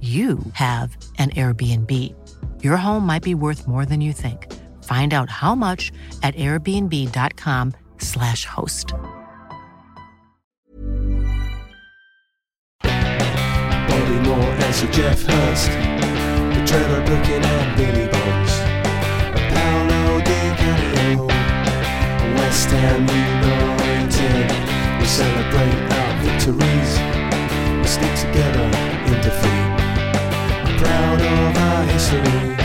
you have an Airbnb. Your home might be worth more than you think. Find out how much at airbnb.com/slash host. Bobby Moore Geoff Hurst, the Trevor and Billy Bonds, Paolo Di Canio, West Ham United. We celebrate our victories, we stick together in defeat. Proud of our history,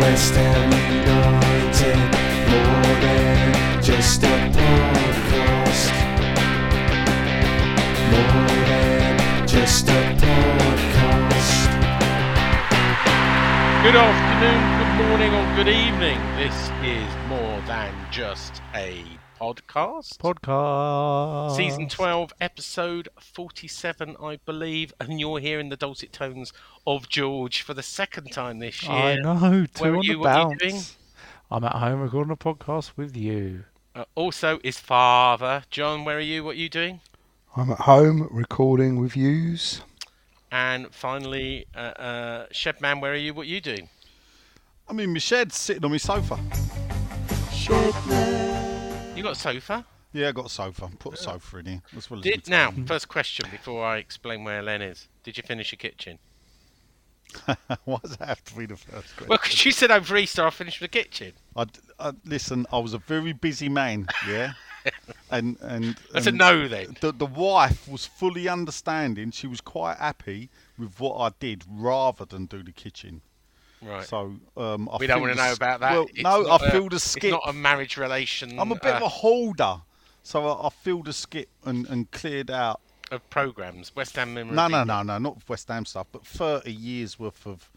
West Ham United, more than just a podcast. More than just a podcast. Good afternoon, good morning, or good evening. This is more than just a podcast. Podcast. Season 12, episode 47, I believe, and you're hearing the dulcet tones of George for the second time this year. I know. Two Where are on you? the What are you bounce. doing? I'm at home recording a podcast with you. Uh, also, is father John. Where are you? What are you doing? I'm at home recording with yous. And finally, uh, uh, Shedman, where are you? What are you doing? I'm in my shed, sitting on my sofa. You got a sofa? Yeah, I got a sofa. Put a sofa in here as well as Did now? First question before I explain where Len is. Did you finish your kitchen? Why does that have to be the first question? Well, because you said over Easter I finished the kitchen. I, I, listen, I was a very busy man, yeah, and and That's a no then. The the wife was fully understanding. She was quite happy with what I did, rather than do the kitchen. Right. So um, I we don't want to know about that. Well, no, I I a- a, the skip. It's not a marriage relation. I'm a bit of uh, a holder, so I, I feel the skip and, and cleared out of programs. West Ham No, no, no, no, not West Ham stuff, but 30 years worth of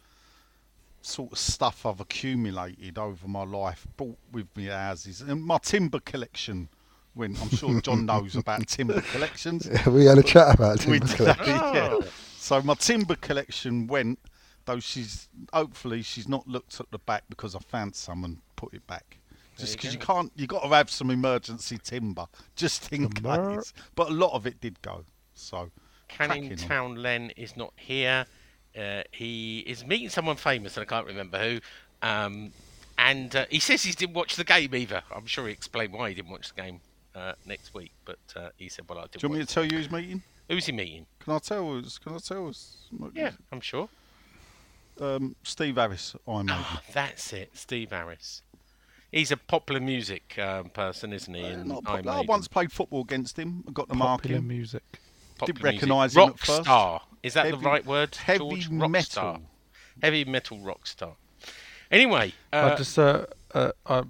sort of stuff I've accumulated over my life, brought with me houses, and my timber collection. When I'm sure John knows about timber collections. we had a chat about We timber did, collection. yeah. Oh. So my timber collection went, though she's hopefully she's not looked at the back because I found some and put it back. Just because you, go. can't, you got to have some emergency timber just in Timber. case. But a lot of it did go. So Canning cracking on. Town Len is not here. Uh, he is meeting someone famous, and I can't remember who. Um, and uh, he says he didn't watch the game either. I'm sure he explained why he didn't watch the game uh, next week. But uh, he said, "Well, I did." Do you want me to tell you who's meeting? Who's he meeting? Can I tell us? Can I tell us? Yeah, I'm sure. Um, Steve Harris, I'm. Oh, that's it, Steve Harris. He's a popular music um, person, isn't he? Uh, in not Iron pop- I once played football against him. I got the mark Popular in. music. Popular didn't recognise him at rock first. star. Is that the right word? heavy George? Rock metal. Star. Heavy metal rock star. Anyway, I uh, just uh, uh, I,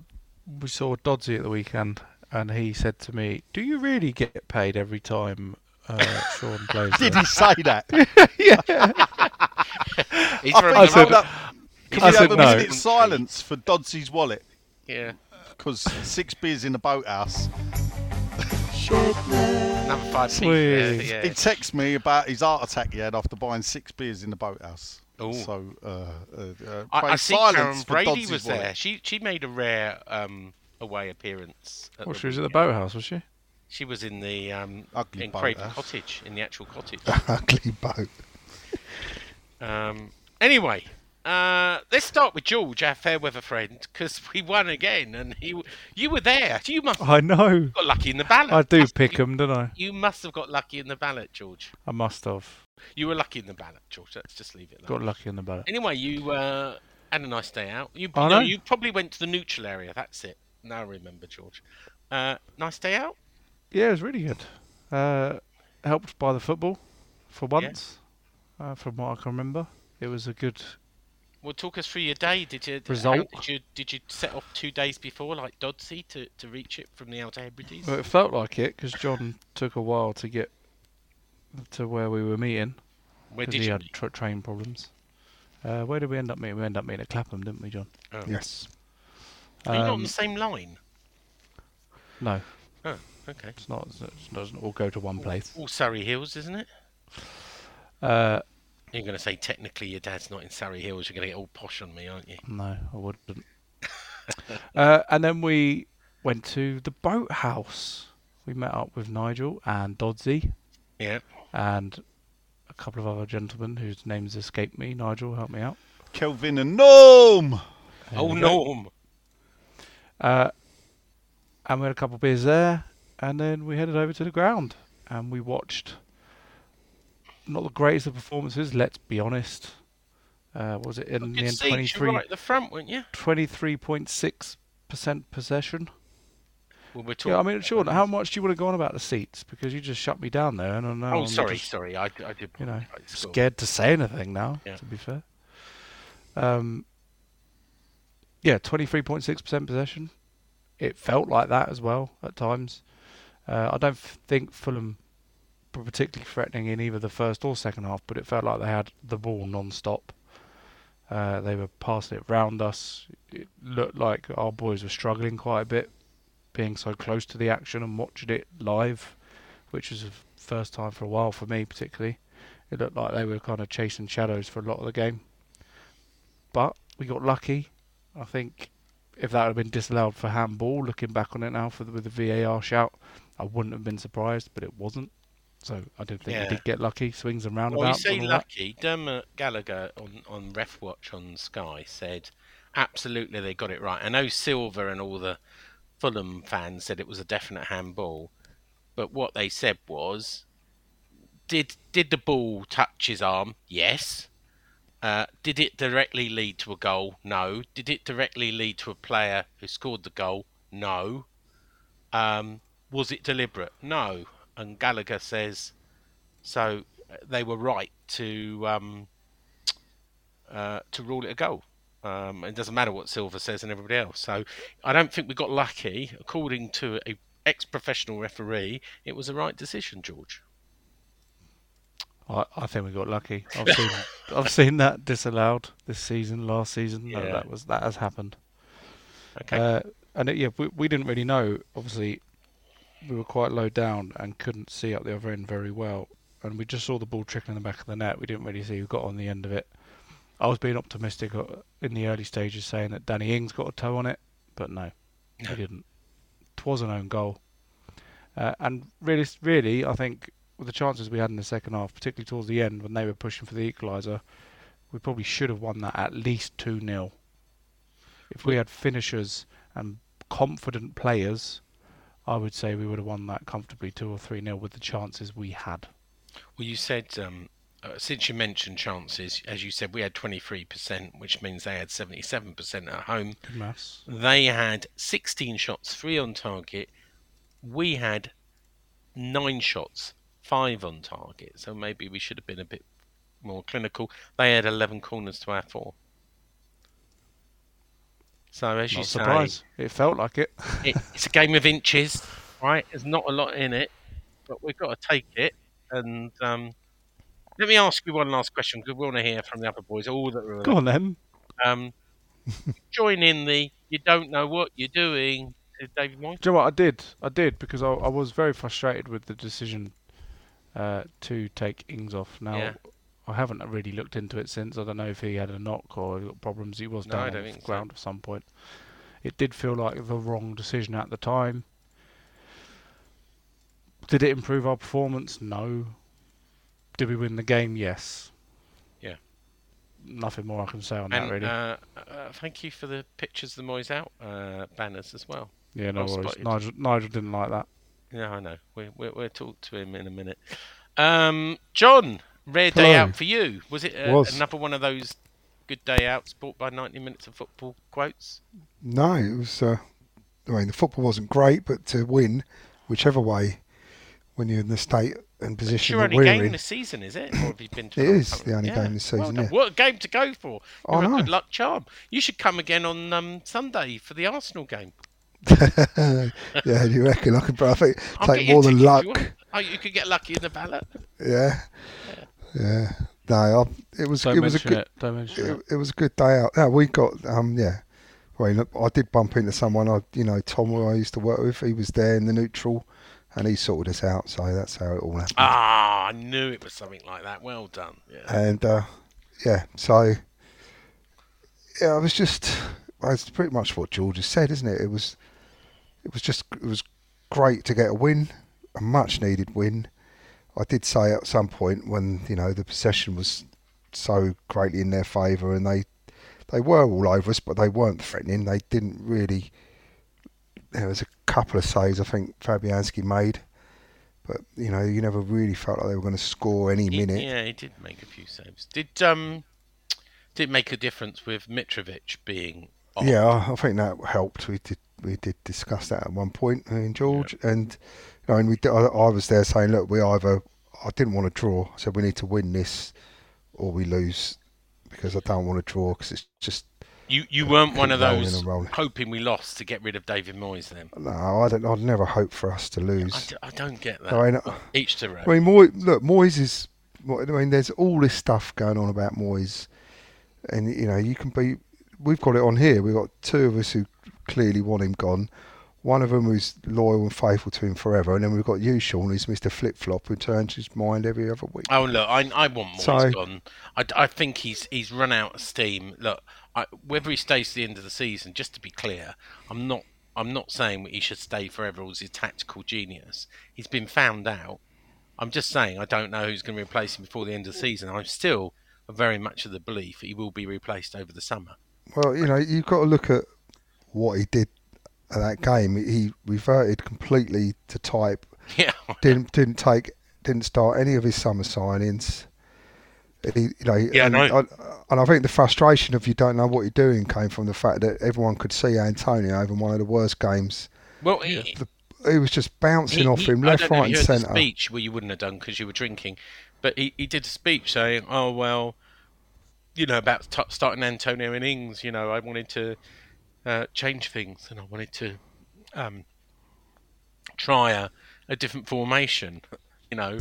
we saw Dodsey at the weekend, and he said to me, "Do you really get paid every time uh, Sean plays?" Did he say that? he's I from think the said- hold rock- up. I we said have a no. minute's silence for Dodsy's wallet? Yeah, Because six beers in the boathouse. number five. Keith, Sweet. Yeah, He yeah. texted me about his heart attack he had after buying six beers in the boathouse. Ooh. So, uh, uh, uh, I, pray I see Karren Brady Dodsy's was wallet. there. She she made a rare um, away appearance. At Well, she was at the boathouse, was she? She was in the um, Ugly in Craven boathouse. Cottage, in the actual cottage. Ugly boat. Um, anyway, Uh, let's start with George, our fair weather friend, because we won again, and he, you were there. You must I know. got lucky in the ballot. I do Must- pick them, don't I? You must have got lucky in the ballot, George. I must have You were lucky in the ballot, George. Let's just leave it there. got lucky in the ballot. Anyway, you uh, had a nice day out. You, I no, know. you probably went to the neutral area. That's it. Now I remember, George. Uh, nice day out. Yeah, it was really good. Uh, helped by the football for once, uh, from what I can remember. It was a good. Well, talk us through your day. Did you Result. Did you did you set off two days before, like Dodsey, to, to reach it from the Outer Hebrides? Well, it felt like it because John took a while to get to where we were meeting Where did he you? had meet? tra- train problems. Uh, where did we end up meeting? We ended up meeting at Clapham, didn't we, John? Oh. Yes. Are you not on Um, the same line? No, Oh, okay. it's not. It doesn't all go to one place. All Surrey Hills, isn't it? Uh, You're going to say technically your dad's not in Surrey Hills. You're going to get all posh on me, aren't you? No, I wouldn't. uh, and then we went to the boathouse. We met up with Nigel and Dodsey Yeah. and a couple of other gentlemen whose names escape me. Nigel, help me out. Kelvin and Norm. There oh. Norm. Uh, and we had a couple of beers there, and then we headed over to the ground and we watched. Not the greatest of performances, let's be honest. Uh, was it in the end seats. 23, right at the front, weren't you? 23.6% possession? Well, we're talking. Yeah, I mean, Sean, how much do you want to go on about the seats? Because you just shut me down there, and I know Oh, I'm sorry, just, sorry. I, I did. you know, apologise. Go on. scared to say anything now. Yeah. To be fair, um, yeah, twenty three point six percent possession. It felt like that as well at times. Uh, I don't think Fulham particularly threatening in either the first or second half, but it felt like they had the ball non-stop. Uh, they were passing it round us. It looked like our boys were struggling quite a bit, being so close to the action and watching it live, which was the first time for a while for me, particularly. It looked like they were kind of chasing shadows for a lot of the game. But we got lucky. I think if that had been disallowed for handball, looking back on it now for the, with the VAR shout, I wouldn't have been surprised, but it wasn't. So I did think Yeah. we did get lucky, swings and roundabouts. Well, you say all that. lucky. Dermot Gallagher on, on Ref Watch on Sky said absolutely they got it right. I know Silver and all the Fulham fans said it was a definite handball, but what they said was, did did the ball touch his arm? Yes. Uh, did it directly lead to a goal? No. Did it directly lead to a player who scored the goal? No. Um, was it deliberate? No. And Gallagher says, so they were right to um, uh, to rule it a goal. Um, it doesn't matter what Silver says and everybody else. So I don't think we got lucky. According to a ex-professional referee, it was the right decision, George. I, I think we got lucky. I've seen I've seen that disallowed this season, last season. No, Yeah. that was that has happened. Okay. Uh, and it, yeah, we, we didn't really know. Obviously, we were quite low down and couldn't see up the other end very well. And we just saw the ball trickling in the back of the net. We didn't really see who got on the end of it. I was being optimistic uh, in the early stages, saying that Danny Ings got a toe on it, but no, he didn't. It was an own goal. Uh, and really, really, I think with the chances we had in the second half, particularly towards the end when they were pushing for the equaliser, we probably should have won that at least 2 0. If we had finishers and confident players, I would say we would have won that comfortably 2 or 3 nil with the chances we had. Well, you said um, uh, since you mentioned chances, as you said, we had 23%, which means they had 77% at home. Good maths. They had 16 shots, three on target. We had nine shots, five on target. So maybe we should have been a bit more clinical. They had 11 corners to our four. So as you Not say, surprised. It felt like it. it, it's a game of inches, right? There's not a lot in it, but we've got to take it. And um, let me ask you one last question because we want to hear from the other boys, all that are Go on then. um, join in the you don't know what you're doing to David Moyes. Do you know what I did? I did because I, I was very frustrated with the decision uh, to take Ings off. Now Yeah. I haven't really looked into it since. I don't know if he had a knock or problems. He was No, down on the think so. ground at some point. It did feel like the wrong decision at the time. Did it improve our performance? No. Did we win the game? Yes. Yeah. Nothing more I can say on And that really. uh, uh, thank you for the pictures of the Moyes out uh, banners as well. yeah, no well worries. Nigel, Nigel didn't like that. Yeah, I know. We, we, we'll talk to him in a minute. Um, John, rare day out for you. Was it uh, Was. another one of those good day outs bought by 90 minutes of football quotes? No, it was. Uh, I mean, the football wasn't great, but to win, whichever way, when you're in the state and It's position your that only game in, this season, is it? Or have you been to It is the only game this season, done. yeah. What a game to go for. You're a know. good luck charm. You should come again on um, Sunday for the Arsenal game. yeah, you reckon I could? probably take more than luck. you. Oh, you could get lucky in the ballot. Yeah, yeah. No, I, it was. Don't it was a good. it. Don't mention It, it. it was a good day out. Yeah, we got. Um, yeah. Well, look, I did bump into someone. I, you know, Tom, who I used to work with. He was there in the neutral, and he sorted us out. So that's how it all happened. Ah, I knew it was something like that. Well done. Yeah. and uh, yeah, so yeah, I was just it's pretty much what George has said, isn't it? It was it was just it was great to get a win, a much needed win. I did say at some point when you know the possession was so greatly in their favour, and they they were all over us, but they weren't threatening. They didn't really. There was a couple of saves I think Fabianski made, but you know you never really felt like they were going to score any He- minute. yeah, he did make a few saves. Did um, did make a difference with Mitrovic being off? Yeah, I, I think that helped. We did we did discuss that at one point, me and George, and you know, and we I, I was there saying, look, we either I didn't want to draw, I said we need to win this or we lose because I don't want to draw because it's just You you weren't one of those hoping we lost to get rid of David Moyes. Then no, I don't. I'd never hope for us to lose. d- I don't get that. I mean, Each to their I mean, Moy, look, Moyes is. I mean, there's all this stuff going on about Moyes, and you know, you can be. We've got it on here. We've got two of us who clearly want him gone. One of them who's loyal and faithful to him forever, and then we've got you, Sean, who's Mr. Flip Flop, who turns his mind every other week. Oh look, I I want Moyes So- gone. I, I think he's he's run out of steam. Look, I, whether he stays to the end of the season, just to be clear, I'm not I'm not saying he should stay forever as a tactical genius. He's been found out. I'm just saying I don't know who's going to replace him before the end of the season. I'm still very much of the belief he will be replaced over the summer. Well, you know, you've got to look at what he did at that game. He reverted completely to type. Yeah, Didn't didn't take didn't start any of his summer signings. He, you know, Yeah, I and, know. I, and I think the frustration of you don't know what you're doing came from the fact that everyone could see Antonio having one of the worst games. well, he, He was just bouncing he- off he- him I left, don't know right, if and you the centre. speech well, you wouldn't have done because you were drinking, but he, he did a speech saying, "Oh well, you know about t- starting Antonio and Ings. You know, I wanted to uh, change things and I wanted to um, try a, a different formation. You know,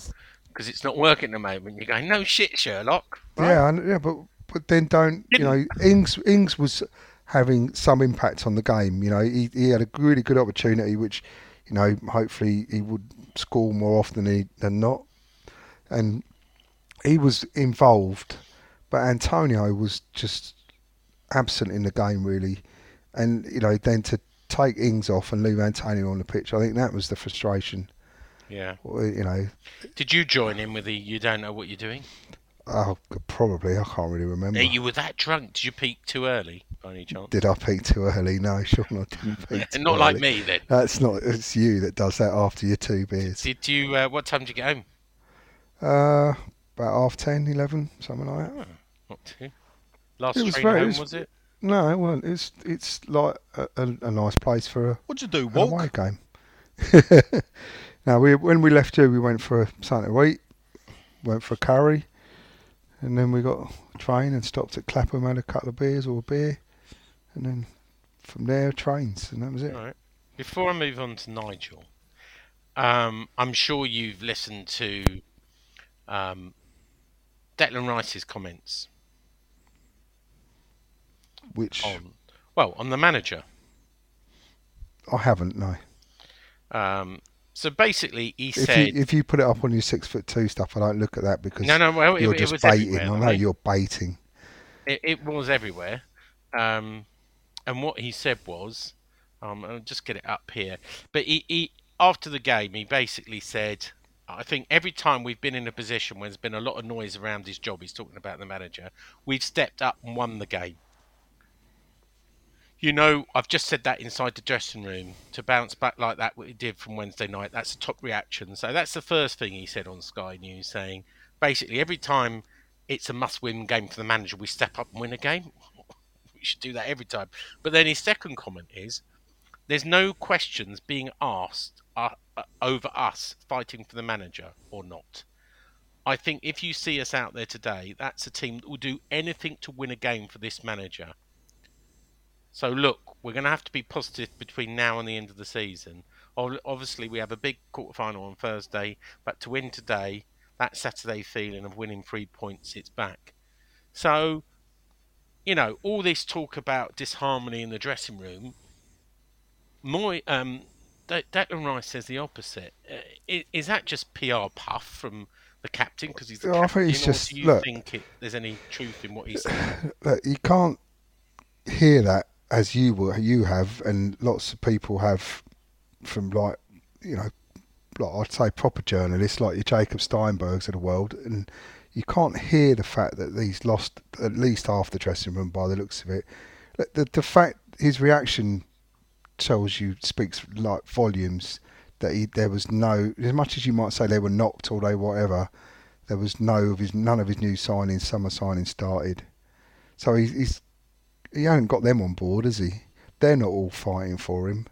because it's not working at the moment. You're going, no shit, Sherlock. right? Yeah, and, yeah, but but then don't you know? Ings Ings was having some impact on the game. You know, he he had a really good opportunity, which you know hopefully he would score more often than, he, than not, and he was involved, but Antonio was just absent in the game really, and you know then to take Ings off and leave Antonio on the pitch, I think that was the frustration. Yeah. You know, Did you join in with the "you don't know what you're doing"? oh, probably I can't really remember. You were that drunk? Did you peak too early, by any chance? Did I peak too early? No, Sean, I didn't peak too Not like me then. That's not. It's you that does that after your two beers. Did you? Uh, what time did you get home? Uh, about half ten, eleven, something like that. Not too. Last It train very- home was- was it? No, it wasn't. It's it's like a, a, a nice place for a, What'd you do? an away Walk? game. now we when we left you, we went for something to eat, went for a curry, and then we got a train and stopped at Clapham, had a couple of beers or a beer, and then from there trains, and that was it. All right. Before I move on to Nigel, um, I'm sure you've listened to um, Declan Rice's comments Which on, well, on the manager. I haven't. No. Um, so basically, he If said, you if you put it up on your six foot two stuff, I don't look at that because "No, no, well, it, you're it just was baiting. I know you're baiting. It, it was everywhere. Um, and what he said was, um, I'll just get it up here. But he, he after the game, he basically said, I think every time we've been in a position where there's been a lot of noise around his job, he's talking about the manager, we've stepped up and won the game. You know, I've just said that inside the dressing room to bounce back like that, what he did from Wednesday night. That's a top reaction. So that's the first thing he said on Sky News, saying basically every time it's a must-win game for the manager, we step up and win a game. we should do that every time. But then his second comment is, there's no questions being asked uh, uh, over us fighting for the manager or not. I think if you see us out there today, that's a team that will do anything to win a game for this manager. So look, we're going to have to be positive between now and the end of the season. Obviously, we have a big quarterfinal on Thursday, but to win today, that Saturday feeling of winning three points, it's back. So, you know, all this talk about disharmony in the dressing room, Moy, um, De- Declan Rice says the opposite. Uh, is that just PR puff from the captain because he's the I captain, think it's just- do you look- think it, there's any truth in what he's saying? Look, you can't hear that as you were, you have, and lots of people have from like, you know, like I'd say proper journalists like your Jacob Steinbergs of the world, and you can't hear the fact that he's lost at least half the dressing room by the looks of it. The, the fact his reaction tells you speaks like volumes that he there was no as much as you might say they were knocked or they whatever there was no of his none of his new signings summer signings started so he's, he's he hasn't got them on board has he they're not all fighting for him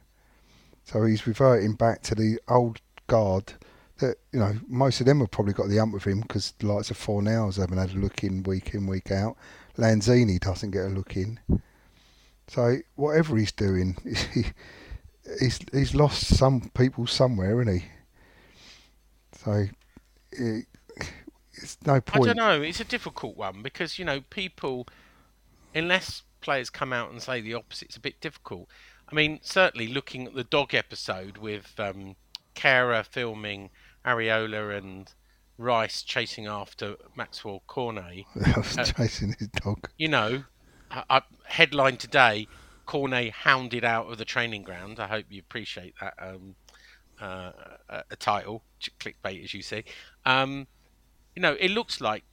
so he's reverting back to the old guard that you know most of them have probably got the ump with him because the likes of Fornals haven't had a look in week in week out Lanzini doesn't get a look in so whatever he's doing, he, he's he's lost some people somewhere, isn't he? So it, it's no point. I don't know. It's a difficult one because you know people, unless players come out and say the opposite, it's a bit difficult. I mean, certainly looking at the dog episode with um, Kara filming Areola and Rice chasing after Maxwell Cornet. I was chasing his dog. you know, I, I, headline today: Cornet hounded out of the training ground. I hope you appreciate that um, uh, a, a title, clickbait, as you see. Um, you know, it looks like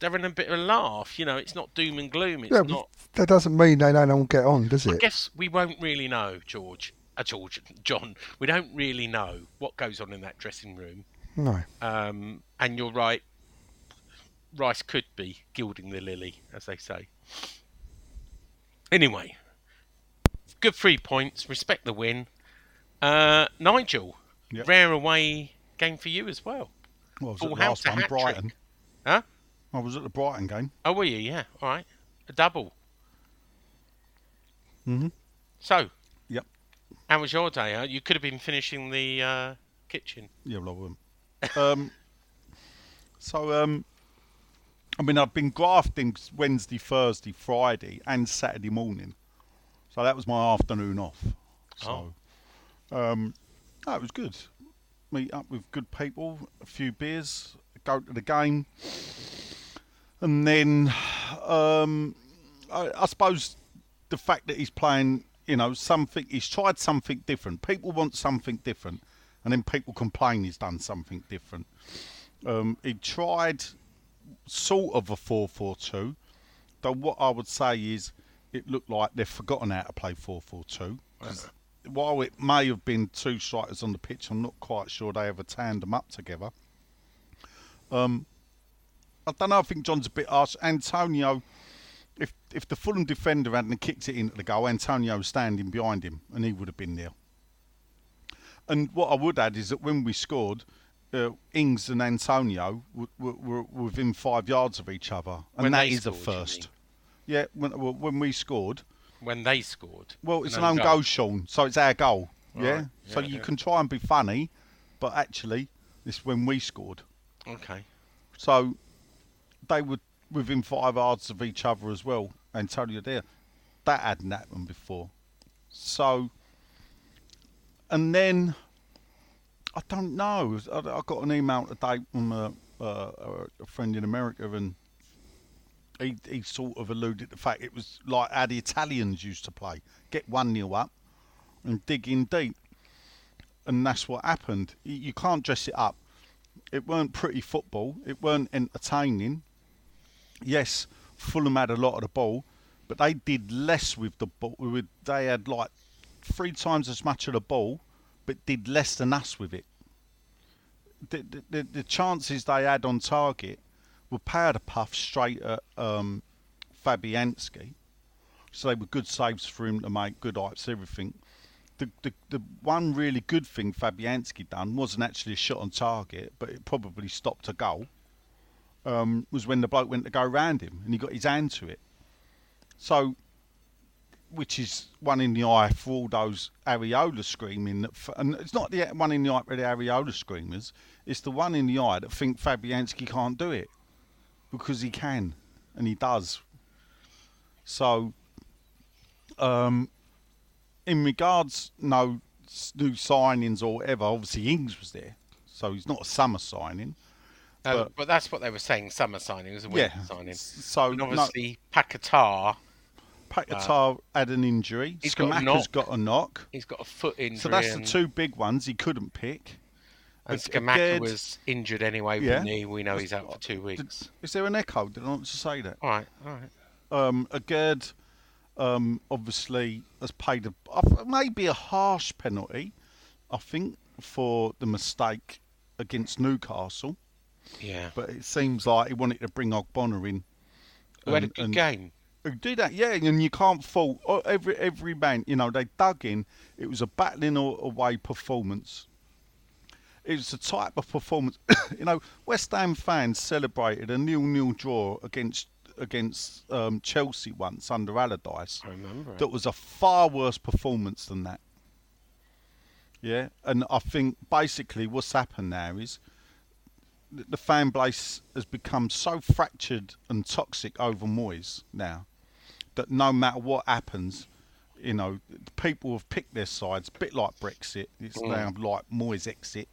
they're, they're having a bit of a laugh. You know, it's not doom and gloom. It's Yeah, not. that doesn't mean they don't get on, does it? I guess we won't really know, George. Uh, George, John. We don't really know what goes on in that dressing room. No. Um, and you're right. Rice could be gilding the lily, as they say. Anyway, good three points. Respect the win. Uh, Nigel, Yep. rare away game for you as well. Well, was Full at the last one. Brighton. Huh? I was at the Brighton game. Oh, were you? Yeah. All right. A double. Mhm. So, Yep. how was your day? Huh? You could have been finishing the uh, kitchen. Yeah, well, I wouldn't. um, so, um, I mean, I've been grafting Wednesday, Thursday, Friday, and Saturday morning. So that was my afternoon off. So, um, no, it was good. Meet up with good people, a few beers, go to the game, and then um, I, I suppose the fact that he's playing, you know, something he's tried something different. People want something different, and then people complain he's done something different. Um, he tried sort of a four-four-two, though what I would say is it looked like they've forgotten how to play four-four-two. 'cause While it may have been two strikers on the pitch, I'm not quite sure they ever tanned them up together. Um, I don't know. I think John's a bit harsh. Antonio, if if the Fulham defender hadn't kicked it into the goal, Antonio was standing behind him, and he would have been there. And what I would add is that when we scored, uh, Ings and Antonio were, were, were within five yards of each other, and When that is a scored, you first. Yeah, when, when we scored, When they scored. well, it's An own goal. goal, Sean, so it's our goal. Yeah, Right, so you yeah. can try and be funny, but actually, it's when we scored. Okay. So they were within five yards of each other as well. Antonio there. That hadn't happened before. So, and then I don't know. I, got an email today from a, uh, a friend in America, and he he sort of alluded to the fact it was like how the Italians used to play: get one nil up and dig in deep, and that's what happened. You can't dress it up. It weren't pretty football. It weren't entertaining. Yes, Fulham had a lot of the ball, but they did less with the ball. They had like three times as much of the ball, but did less than us with it. The, the, the, chances they had on target were powder puff straight at um, Fabianski. So they were good saves for him to make, good heights, everything. The, the the one really good thing Fabianski done wasn't actually a shot on target, but it probably stopped a goal. Um, was when the bloke went to go round him and he got his hand to it. So, which is one in the eye for all those Areola screaming. And it's not the one in the eye for the Areola screamers. It's the one in the eye that think Fabianski can't do it because he can and he does. So, um, in regards no new signings or whatever, obviously Ings was there, so he's not a summer signing. No, But- but, that's what they were saying. Summer signing was a winter Yeah, signing. so and no- obviously Pakatar Paquetá had an injury. He's got a knock. got a knock. he's got a foot injury. So that's the two big ones he couldn't pick. And Scamacca was injured anyway. Yeah. Knee. We know he's out for two Did- weeks. is there an echo? Did I not say that? All right, all right. Um, Aguerd, um, obviously has paid a uh, maybe a harsh penalty, I think, for the mistake against Newcastle. Yeah. But it seems like he wanted to bring Ogbonna in. Who had a good and- game. who did that, yeah, and you can't fault oh, every every man. You know, they dug in. It was a battling a- away performance. It was the type of performance. you know, West Ham fans celebrated a nil-nil draw against against um, Chelsea once under Allardyce. I remember. it. That was a far worse performance than that. Yeah, and I think basically what's happened now is the fan base has become so fractured and toxic over Moyes now that no matter what happens, you know, people have picked their sides, a bit like Brexit. It's now like Moyes exit,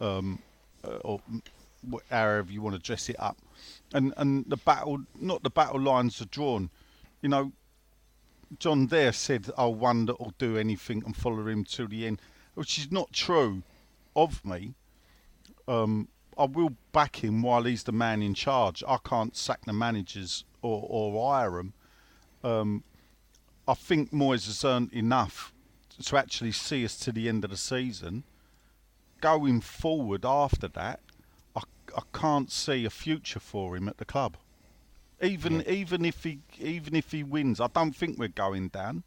um, uh, or however you want to dress it up, and and the battle, not the battle lines are drawn. You know, John there said, "Oh, one that will do anything and follow him to the end," which is not true of me. Um, I will back him while he's the man in charge. I can't sack the managers or, or hire them. Um, I think Moyes has earned enough to actually see us to the end of the season. Going forward after that, I, I can't see a future for him at the club. Even even if he even if he wins, I don't think we're going down.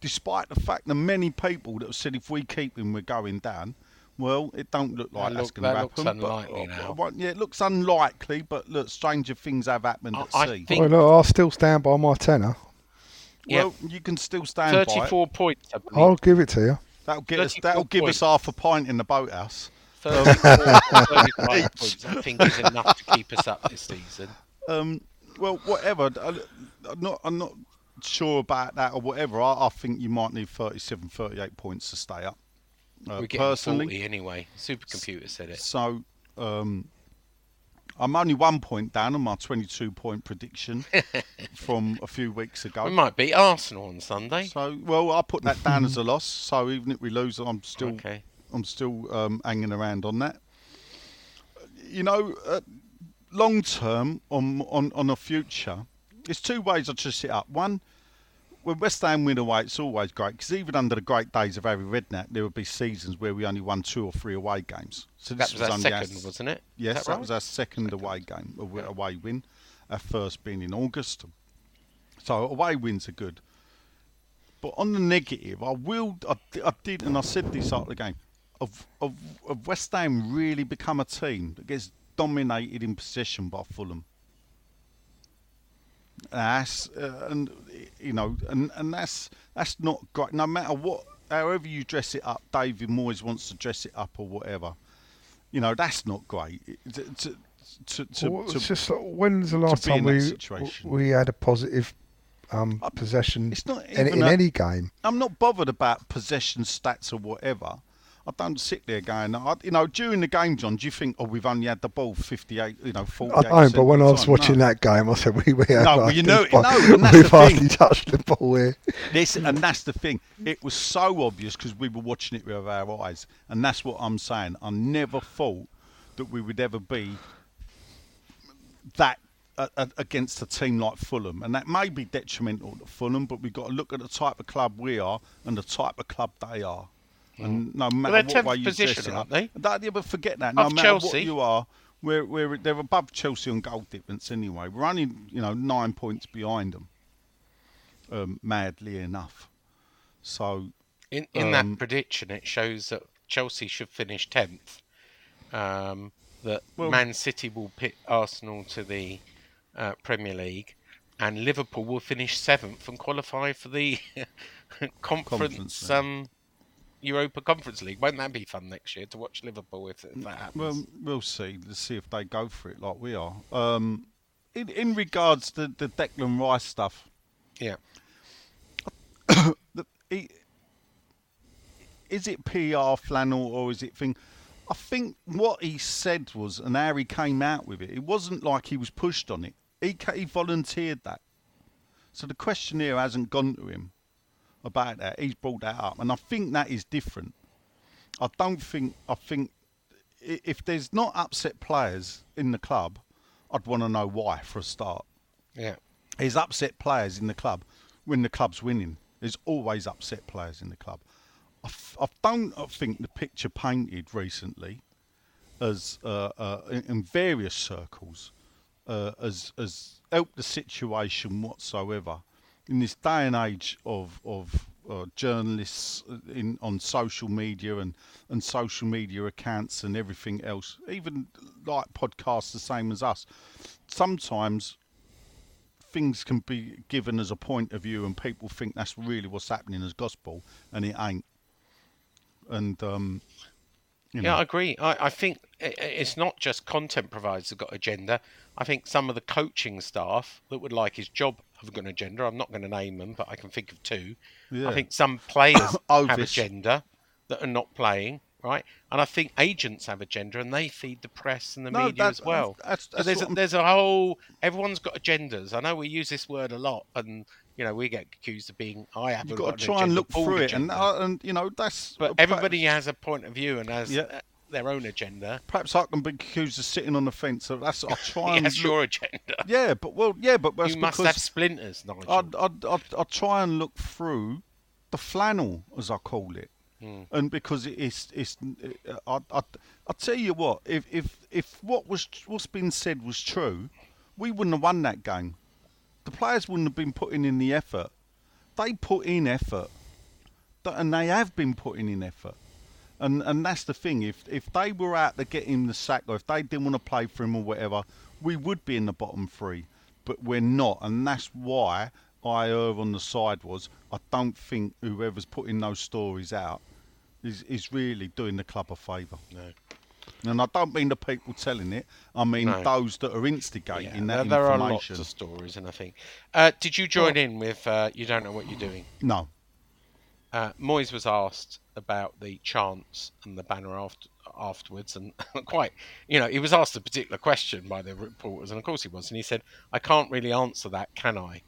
Despite the fact that many people that have said if we keep him, we're going down. Well, it don't look like That that's look- going to that looks happen. but- now. well, yeah, it looks unlikely, but look, stranger things have happened I- at I sea. think- Well, look, I'll still stand by my tenner. Yeah. Well, you can still stand by. Thirty-four points. I I'll give it to you. That'll get us. That'll give us half a pint in the boathouse. 34 points. I think is enough to keep us up this season. Um, well, whatever. I- I'm not. I'm not sure about that or whatever. I, I think you might need 37, 38 points to stay up. Uh, We're getting personally, 40 anyway. Supercomputer said it. so um, I'm only one point down on my 22 point prediction from a few weeks ago. We might beat Arsenal on Sunday. So, well, I put that down as a loss. So even if we lose, I'm still Okay. I'm still um, hanging around on that. You know, uh, long term on on on a future, there's two ways I just sit up. One, when West Ham win away, it's always great because even under the great days of Harry Redknapp, there would be seasons where we only won two or three away games. So That this was our second, wasn't it? Yes, that that, right? was our second away game, awa- away win. Our first being in August. So away wins are good. But on the negative, I will, I, I did, and I said this after the game, of, of, of West Ham really become a team that gets dominated in possession by Fulham. That's uh, and you know, and, and that's that's not great. No matter what, however you dress it up, David Moyes wants to dress it up or whatever. You know, that's not great. To, to, to, Well, to- it's just like, when's the last time we we had a positive um, possession it's not in, even in a- any game? I'm not bothered about possession stats or whatever. I don't sit there going, I, you know, during the game, John. Do you think, oh, we've only had the ball 58, you know, 48? I don't, but when I was time? watching No. that game, I said we we have No, well, you know- no, we've the hardly thing. touched the ball here. This and that's the thing. It was so obvious because we were watching it with our eyes, and that's what I'm saying. I never thought that we would ever be that uh, against a team like Fulham, and that may be detrimental to Fulham. But we've got to look at the type of club we are and the type of club they are. And no matter they're what way 10th you position, dress it aren't up, they? That, yeah, but forget that. No matter what you are, we're, we're they're above Chelsea on goal difference anyway. We're only you know nine points behind them. Um, madly enough. So In in Um, that prediction, it shows that Chelsea should finish tenth. Um, that Well- Man City will pit Arsenal to the uh, Premier League, and Liverpool will finish seventh and qualify for the conference, Conference, um, Europa Conference League. Won't that be fun next year to watch Liverpool if, if that happens? Well, we'll see. Let's see if they go for it like we are. Um, in, in regards to the Declan Rice stuff, yeah, is it PR flannel or is it thing? I think what he said was, and how he came out with it, it wasn't like he was pushed on it. He he volunteered that. So the questionnaire hasn't gone to him about that. He's brought that up, and I think that is different. I don't think. I think if there's not upset players in the club, I'd want to know why for a start. yeah. There's upset players in the club when the club's winning. There's always upset players in the club. I, f- I don't think the picture painted recently, as uh, uh, in, in various circles, uh, as as helped the situation whatsoever. In this day and age of of uh, journalists in on social media and and social media accounts and everything else, even like podcasts the same as us, sometimes things can be given as a point of view and people think that's really what's happening as gospel and it ain't and um you Yeah, I agree. I, I think it's not just content providers that got agenda. I think some of the coaching staff that would like his job have got an agenda. I'm not going to name them, but I can think of two. Yeah. I think some players have Ovis. agenda that are not playing, right? And I think agents have agenda and they feed the press and the No, media that- as well. that's- So there's a, there's a whole everyone's got agendas. I know we use this word a lot, and you know we get accused of being I haven't you've got got to an try and look through it and uh, and you know that's but everybody has a point of view and has Yeah. Their own agenda. perhaps I can be accused of sitting on the fence so that's I try and That's look- your agenda. yeah but well yeah but you must have splinters, Nigel. I'd, I'd, I'd, I'd try and look through the flannel, as I call it, hmm. and because it is, it's, I, I, I tell you what, if, if, if what was what's been said was true, we wouldn't have won that game. The players wouldn't have been putting in the effort. They put in effort, and they have been putting in effort. And and that's the thing. If if they were out to get him the sack, or if they didn't want to play for him or whatever, we would be in the bottom three. But we're not, and that's why I err on the side was I don't think whoever's putting those stories out is is really doing the club a favour. No. And I don't mean the people telling it. I mean No. those that are instigating Yeah, that there, there are lots of stories, and I think. Uh, did you join in with uh, "You Don't Know What You're Doing"? No, Uh, Moyes was asked about the chants and the banner after, afterwards, and quite, you know, he was asked a particular question by the reporters, and of course he was, and he said, "I can't really answer that, can I?"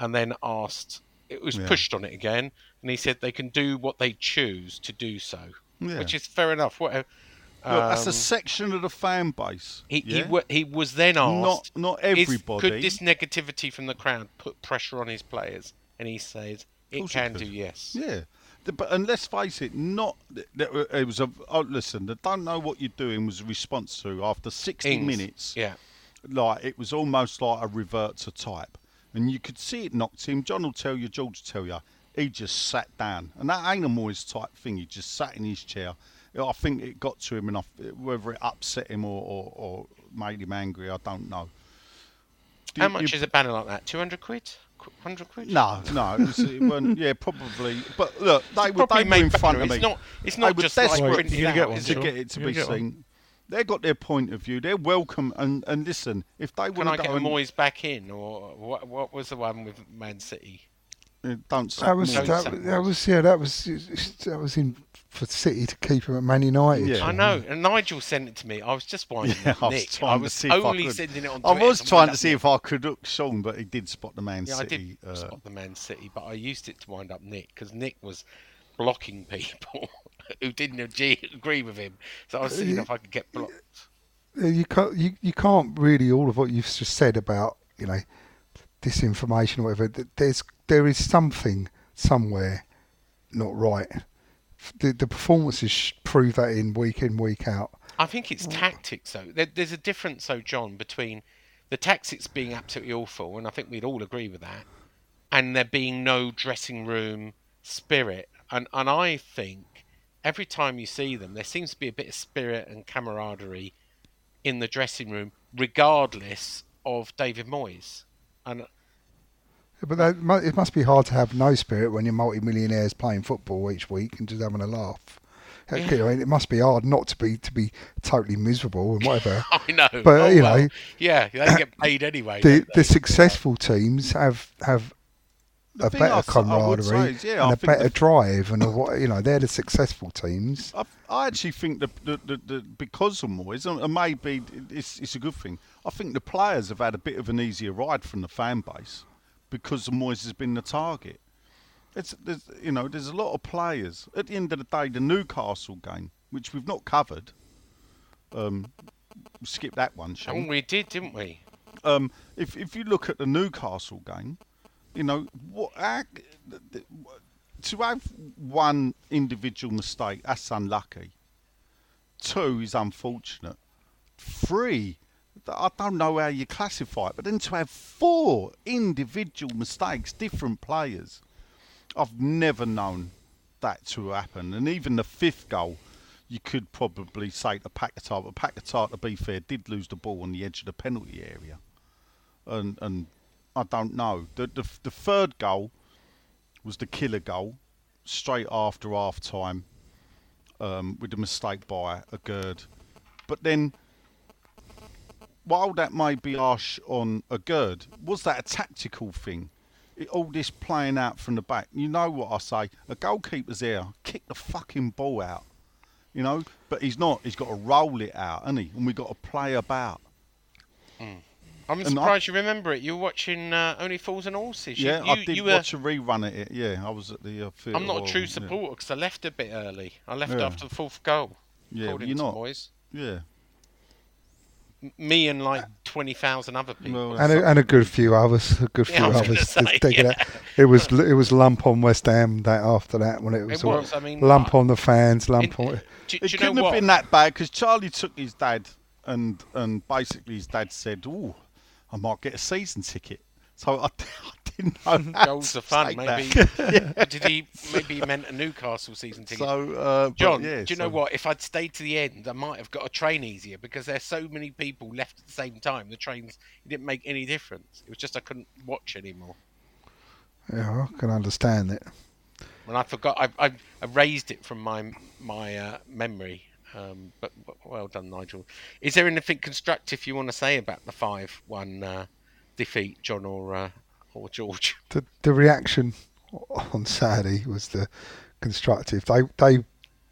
And then asked, it was Yeah. pushed on it again, and he said they can do what they choose to do so, Yeah. which is fair enough. What, Look, that's um, a section of the fan base. he, yeah? he, he was then Not- asked, not "Is- everybody." could this negativity from the crowd put pressure on his players? And he says, it it can could. do, yes. Yeah, but and let's face it, not th- uh, it was a. Oh, listen, the don't know what you're doing was a response to after 60 Ings, minutes. Yeah. like it was almost like a revert to type, and you could see it knocked him. John will tell you, George will tell you, he just sat down, and that ain't a Moyes type thing. He just sat in his chair. I think it got to him enough, uh, whether it upset him or, or, or made him angry, I don't know. Do How you- much you- is a banner like that? 200 quid? Qu- 100 quid? No, no, it, was, it weren't, yeah, probably. But look, they were probably they were made in front better. of me. It's not- it's not were just like desperate printing You're gonna it get one, to sure. get it to You're be gonna one. seen. They've got their point of view. They're welcome, and, and listen, if they Can want I to get go a and Moyes back in? Or what, what was the one with Man City? uh, don't say That was Don't that, say that was yeah that was that was in for City to keep him at Man United. Yeah. I know, and Nigel sent it to me. I was just winding Yeah, up I was Nick. trying I to was see if I only could- sending it on I was trying to up see Nick. if I could hook Sean, but he did spot the Man City. I did uh, spot the Man City, but I used it to wind up Nick because Nick was blocking people who didn't agree agree with him. So I was seeing if I could get blocked. Uh, you can't you, you can't really all of what you've just said about you know disinformation or whatever. There's there is something somewhere not right. The the performances prove that in week in week out. I think it's tactics, though. There, there's a difference, though, John, between the tactics being absolutely awful, and I think we'd all agree with that, and there being no dressing room spirit. And and I think every time you see them, there seems to be a bit of spirit and camaraderie in the dressing room, regardless of David Moyes. And But that, it must be hard to have no spirit when you're multi-millionaires playing football each week and just having a laugh. Yeah. you know, it must be hard not to be to be totally miserable and whatever. I know, But, oh, you well, know, yeah, they get paid anyway. the the successful teams have have The a better I I camaraderie is, yeah, and a think the better drive and a, what you know they're the successful teams. I, I actually think that the, the, the, because of Moyes, and and maybe it's, it's a good thing, I think the players have had a bit of an easier ride from the fan base because Moyes has been the target. It's, there's, you know, there's a lot of players. At the end of the day, the Newcastle game, which we've not covered, um, skip that one, shall Oh, we? we did, didn't we? um, if if you look at the Newcastle game, you know what our, th- th- to have one individual mistake that's unlucky. Two is unfortunate. Three, th- I don't know how you classify it, but then to have four individual mistakes, different players, I've never known that to happen. And even the fifth goal, you could probably say to Paquetá, but Paquetá, to be fair, did lose the ball on the edge of the penalty area. And and I don't know. The the, the third goal was the killer goal, straight after half time, um, with a mistake by Aguerd. But then, while that may be harsh on Aguerd, was that a tactical thing? It, all this playing out from the back. You know what I say? A goalkeeper's there, kick the fucking ball out. You know, but he's not. He's got to roll it out, hasn't he? And we've got to play about. I'm And I- surprised you remember it. You were watching uh, Only Fools and Horses. You- Yeah, you, I did you were, watch a rerun at it. Yeah, I was at the uh. I'm not a true supporter because I left a bit early. I left Yeah. after the fourth goal. Yeah, you're not. Moyes. Yeah. M- Me and like 20,000 other people. Well, And a, and a good few others, a good few I was others. say, yeah. it. it was it was lump on West Ham that after that when it was, It all- was, I mean, lump on the fans, lump It- on. do, It do you know couldn't have been that bad because Charlie took his dad and and basically his dad said, "Oh, I might get a season ticket." So I, I didn't know. how Goals to are fun, take maybe. that. Did he? Maybe he meant a Newcastle season ticket. So, uh, but John, yeah, do you know what? If I'd stayed to the end, I might have got a train easier because there's so many people left at the same time. The trains it didn't make any difference. It was just I couldn't watch anymore. Yeah, I can understand it. And I forgot. I, I, I raised it from my my uh, memory. Um, but, but well done, Nigel. Is there anything constructive you want to say about the five-one uh, defeat, John or uh, or George? The the reaction on Saturday was the constructive. They they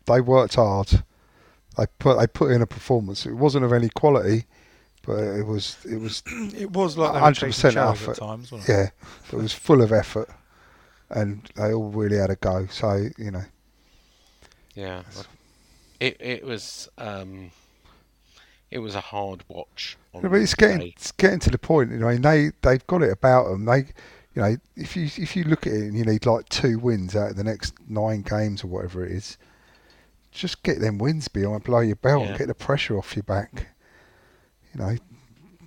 they worked hard. They put they put in a performance. It wasn't of any quality, but it was it was It was like hundred percent shadows effort. at times, wasn't it? Yeah, it was full of effort, and they all really had a go. So you know, Yeah, it it was um, it was a hard watch. On Yeah, but it's getting it's getting to the point. You know, I mean, they they've got it about them. They, you know, if you if you look at it and you need like two wins out of the next nine games or whatever it is, just get them wins behind, blow your belt, Yeah. and get the pressure off your back. You know,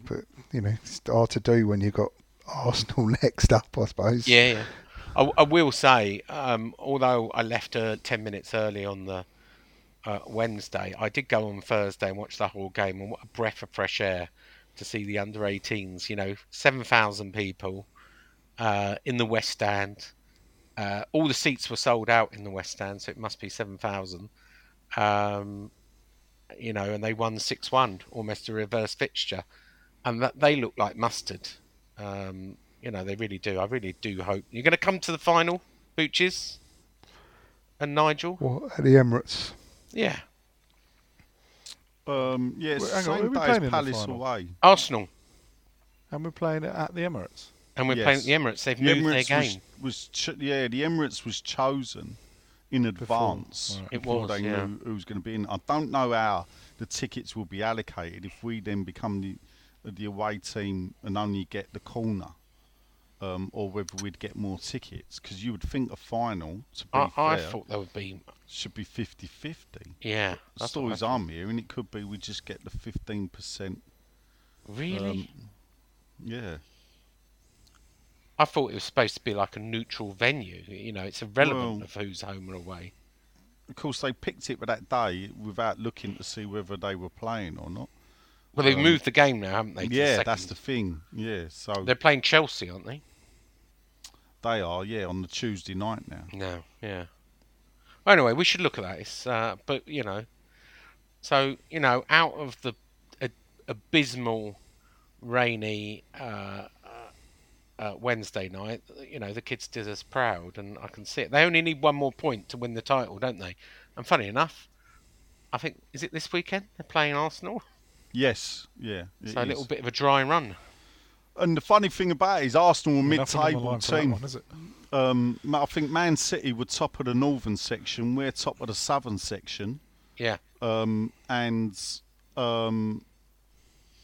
but you know, it's hard to do when you've got Arsenal next up, I suppose. Yeah, yeah. I, I will say, um, although I left uh, ten minutes early on the uh, Wednesday, I did go on Thursday and watch the whole game, and what a breath of fresh air to see the under 18s. You know, seven thousand people uh, in the West Stand. Uh, all the seats were sold out in the West Stand, so it must be seven thousand. Um, you know, and they won six one, almost a reverse fixture, and that they look like mustard. Um, you know, they really do. I really do hope you're going to come to the final, Booches and Nigel. Well, at the Emirates, Yeah, Um, yeah, it's Well, the hang on, who same are we day playing as in the Palace final? away. Arsenal, And we're playing it at the Emirates. and we're Yes. playing at the Emirates. They've The moved Emirates their was, game. was ch- yeah, the Emirates was chosen in advance right. It before was, they yeah. knew who was going to be in. I don't know how the tickets will be allocated if we then become the the away team and only get the corner, um, or whether we'd get more tickets. Because you would think a final, to be I, I fair, thought there would be. Should be 50-50. Yeah. The stories. I'm hearing, it could be we just get the 15%. Really? um, Yeah. I thought it was supposed to be like a neutral venue. You know, it's irrelevant Well- of who's home or away. Of course, they picked it for that day without looking to see whether they were playing or not. Well, they've Um, moved the game now, haven't they? yeah, second? that's the thing. Yeah, so They're playing Chelsea, aren't they? they are. Yeah, on the Tuesday night now. No, yeah. Anyway, we should look at that. It's, uh, but you know, so you know, out of the a, abysmal, rainy uh, uh, uh, Wednesday night, you know, the kids did us proud, and I can see it. They only need one more point to win the title, don't they? And funny enough, I think is it this weekend they're playing Arsenal, Yes, yeah. it so a little bit of a dry run. And the funny thing about it is Arsenal were Nothing on the mid-table line for that team. one, is it? Um, I think Man City were top of the northern section. We're top of the southern section. Yeah, Um, and um,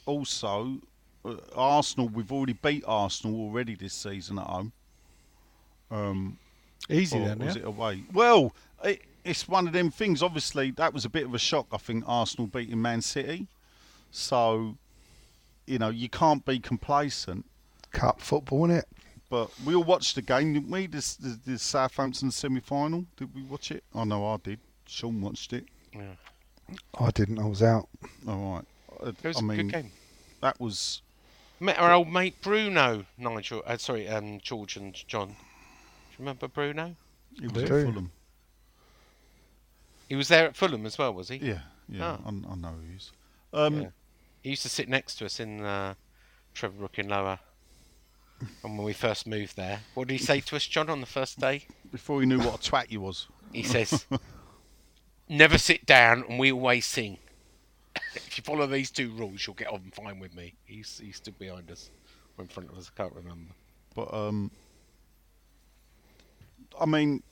also uh, Arsenal. We've already beat Arsenal already this season at home. Um, Easy or then, was yeah. it away? Well, it, it's one of them things. Obviously, that was a bit of a shock. I think Arsenal beating Man City. So, you know, you can't be complacent. Cup football, innit? But we all watched the game, didn't we? This the, the Southampton semi-final. Did we watch it? I know I did. Sean watched it. Yeah. I didn't. I was out. All right. Uh, it was I a mean, good game. that was Met our old mate Bruno, Nigel. Uh, sorry, um, George and John. Do you remember Bruno? it was at. Fulham. He was there at Fulham as well, was he? Yeah, yeah. Ah. I, I know who he is. Um, Yeah. He used to sit next to us in uh, Trevor Brooking Lower. And when we first moved there, what did he say to us, John, on the first day? Before he knew what a twat he was. He says, "Never sit down, and we always sing. if you follow these two rules, you'll get on fine with me." He's he stood behind us, or in front of us. I can't remember. But um, I mean,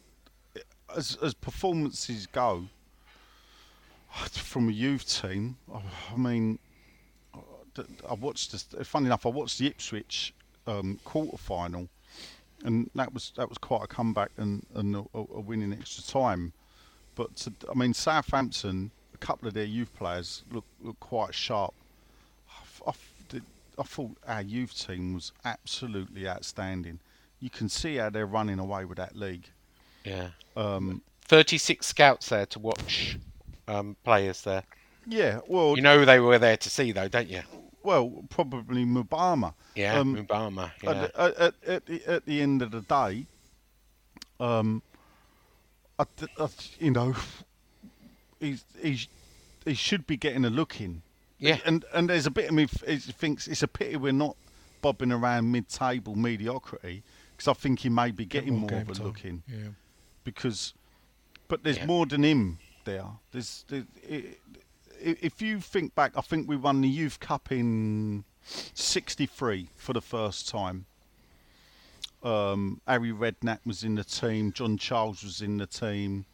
as as performances go from a youth team, I mean, I watched this. Funny enough, I watched the Ipswich um, quarter final, and that was that was quite a comeback and, and a, a winning extra time. But to, I mean, Southampton, a couple of their youth players look look quite sharp. I, f- I f- did- I thought our youth team was absolutely outstanding. You can see how they're running away with that league. Yeah, Um, thirty-six scouts there to watch um, players there. yeah, well, You know they were there to see, though, don't you? Well, probably Mubama. Yeah, Um, Mubama. Yeah. At, the- at, at, at, the, at the end of the day, um, I, I you know, he's, he's, he should be getting a look in. Yeah. And and there's a bit of me is- thinks it's a pity we're not bobbing around mid-table mediocrity because I think he may be getting more more of a time. look in Yeah. because, but there's Yeah. more than him there. There's, there, i i if you think back, I think we won the Youth Cup in '63 for the first time. Um, Harry Redknapp was in the team. John Charles was in the team.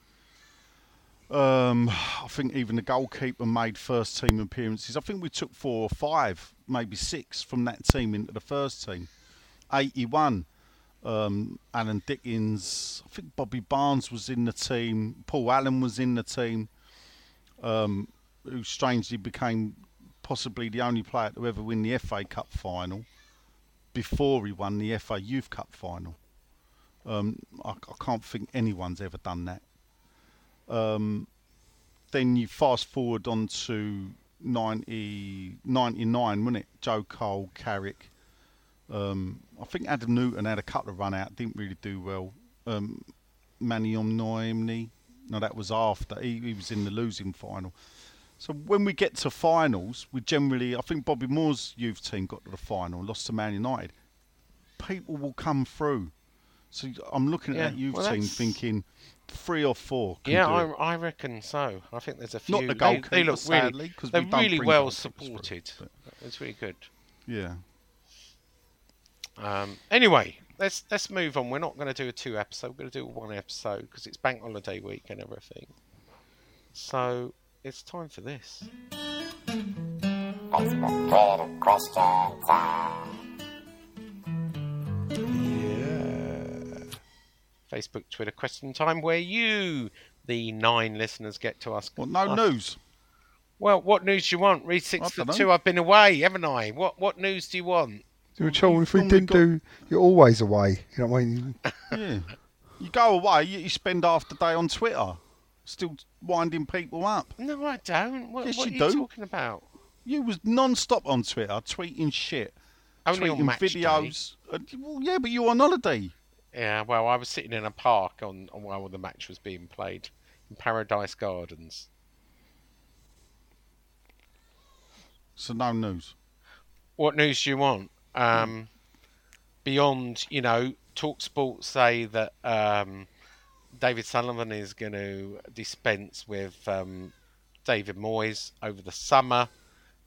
Um, I think even the goalkeeper made first team appearances. I think we took four or five, maybe six from that team into the first team. 81, um, Alan Dickens. I think Bobby Barnes was in the team. Paul Allen was in the team, um, who strangely became possibly the only player to ever win the FA Cup final before he won the FA Youth Cup final. Um, I, I can't think anyone's ever done that. Um, then you fast forward on to 90, 99, wasn't it? Joe Cole, Carrick. Um, I think Adam Newton had a couple of run out, didn't really do well. Um, Manion Noemni, no, that was after. He, he was in the losing final. So when we get to finals, we generally, I think Bobby Moore's youth team got to the final, lost to Man United. People will come through. So I'm looking at Yeah, that youth well, team thinking three or four. Yeah. I, I reckon so. I think there's a few. Not the they- goalkeeper, they, look really, they're we really well goalkeepers through, supported. It's really good. Yeah. Um, anyway, let's let's move on. We're not going to do a two episode. We're going to do a one episode because it's bank holiday week and everything. So it's time for this. Facebook, Twitter question time, where you, the nine listeners, get to ask. Well, no us- news. Well, what news do you want? Read six foot two. I've been away, haven't I? What what news do you want? So, Joel, if we didn't got- do, you're always away. You know what I mean? Yeah. You go away, you, you spend half the day on Twitter, still winding people up. No, I don't. What, Yes, what you are you do. talking about? You was non-stop on Twitter, tweeting shit, Only on tweeting videos. Uh, well, yeah, but you were on holiday. Yeah, well, I was sitting in a park on, on while the match was being played in Paradise Gardens. So no news. What news do you want? Um, beyond, you know, Talk Sports say that um, David Sullivan is going to dispense with um, David Moyes over the summer.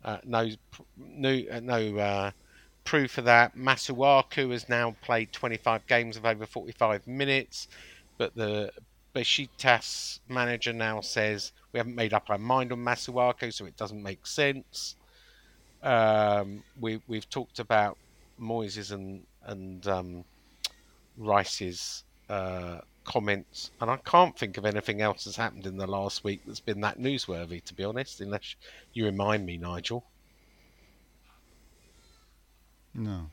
Uh, no, uh, no uh, proof of that. Masuaku has now played 25 games of over 45 minutes, but the Besiktas manager now says we haven't made up our mind on Masuaku, so it doesn't make sense. Um, we we've talked about Moyes' and and um, Rice's uh, comments, and I can't think of anything else that's happened in the last week that's been that newsworthy, to be honest. Unless you remind me, Nigel. No.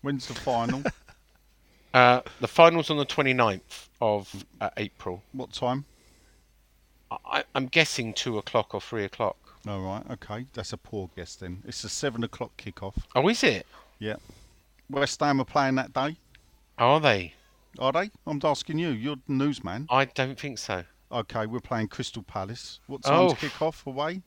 When's the final? Uh, the finals on the 29th of uh, April. what time? I, I'm guessing two o'clock or three o'clock. All right, okay. That's a poor guess then. It's a seven o'clock kickoff. Oh, is it? Yeah. West Ham are playing that day. Are they? Are they? I'm asking you. You're the newsman. I don't think so. Okay, we're playing Crystal Palace. What time's Oh. kick-off away?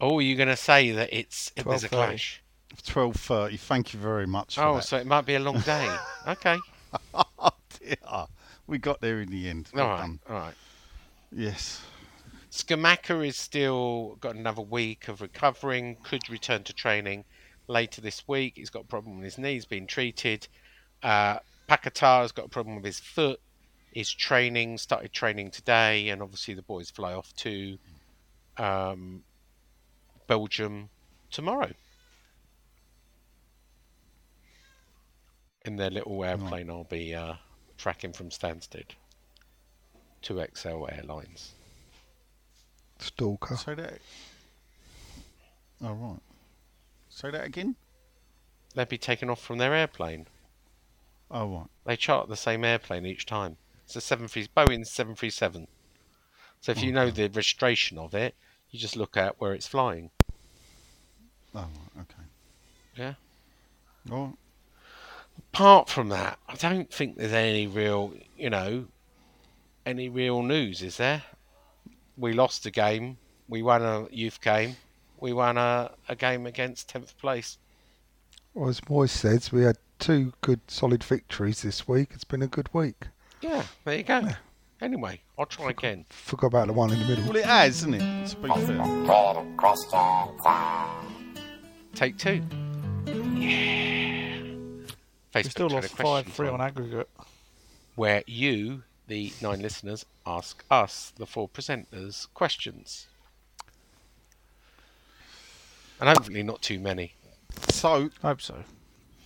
Oh, you're you going to say that it's it was a clash? Twelve thirty. Thank you very much. For Oh, that. so it might be a long day. okay. Oh dear. We got there in the end. All Well right. done. All right. Yes. Scamacca is still got another week of recovering. Could return to training later this week. He's got a problem with his knee. He's been treated. Uh, Paquetá's got a problem with his foot. Is training started training today, and obviously the boys fly off to um, Belgium tomorrow in their little airplane. I'll be uh, tracking from Stansted to XL Airlines. Stalker. Say that. All right. Say that again. they'd be taken off from their airplane. Oh right. They chart the same airplane each time. It's a seven three Boeing seven three seven. So if you know the registration of it, you just look at where it's flying. Oh. Okay. Yeah. All right. Apart from that, I don't think there's any real, you know, any real news, is there? We lost a game. We won a youth game. We won a, a game against tenth place. Well, as Moyes says, we had two good solid victories this week. It's been a good week. Yeah, there you go. Anyway, I'll try again. Forgot about the one in the middle. Well, it has, isn't it? To be fair. Take two. Yeah. We still lost five three on aggregate. where you, the nine listeners, ask us, the four presenters, questions. And hopefully not too many. So Hope so.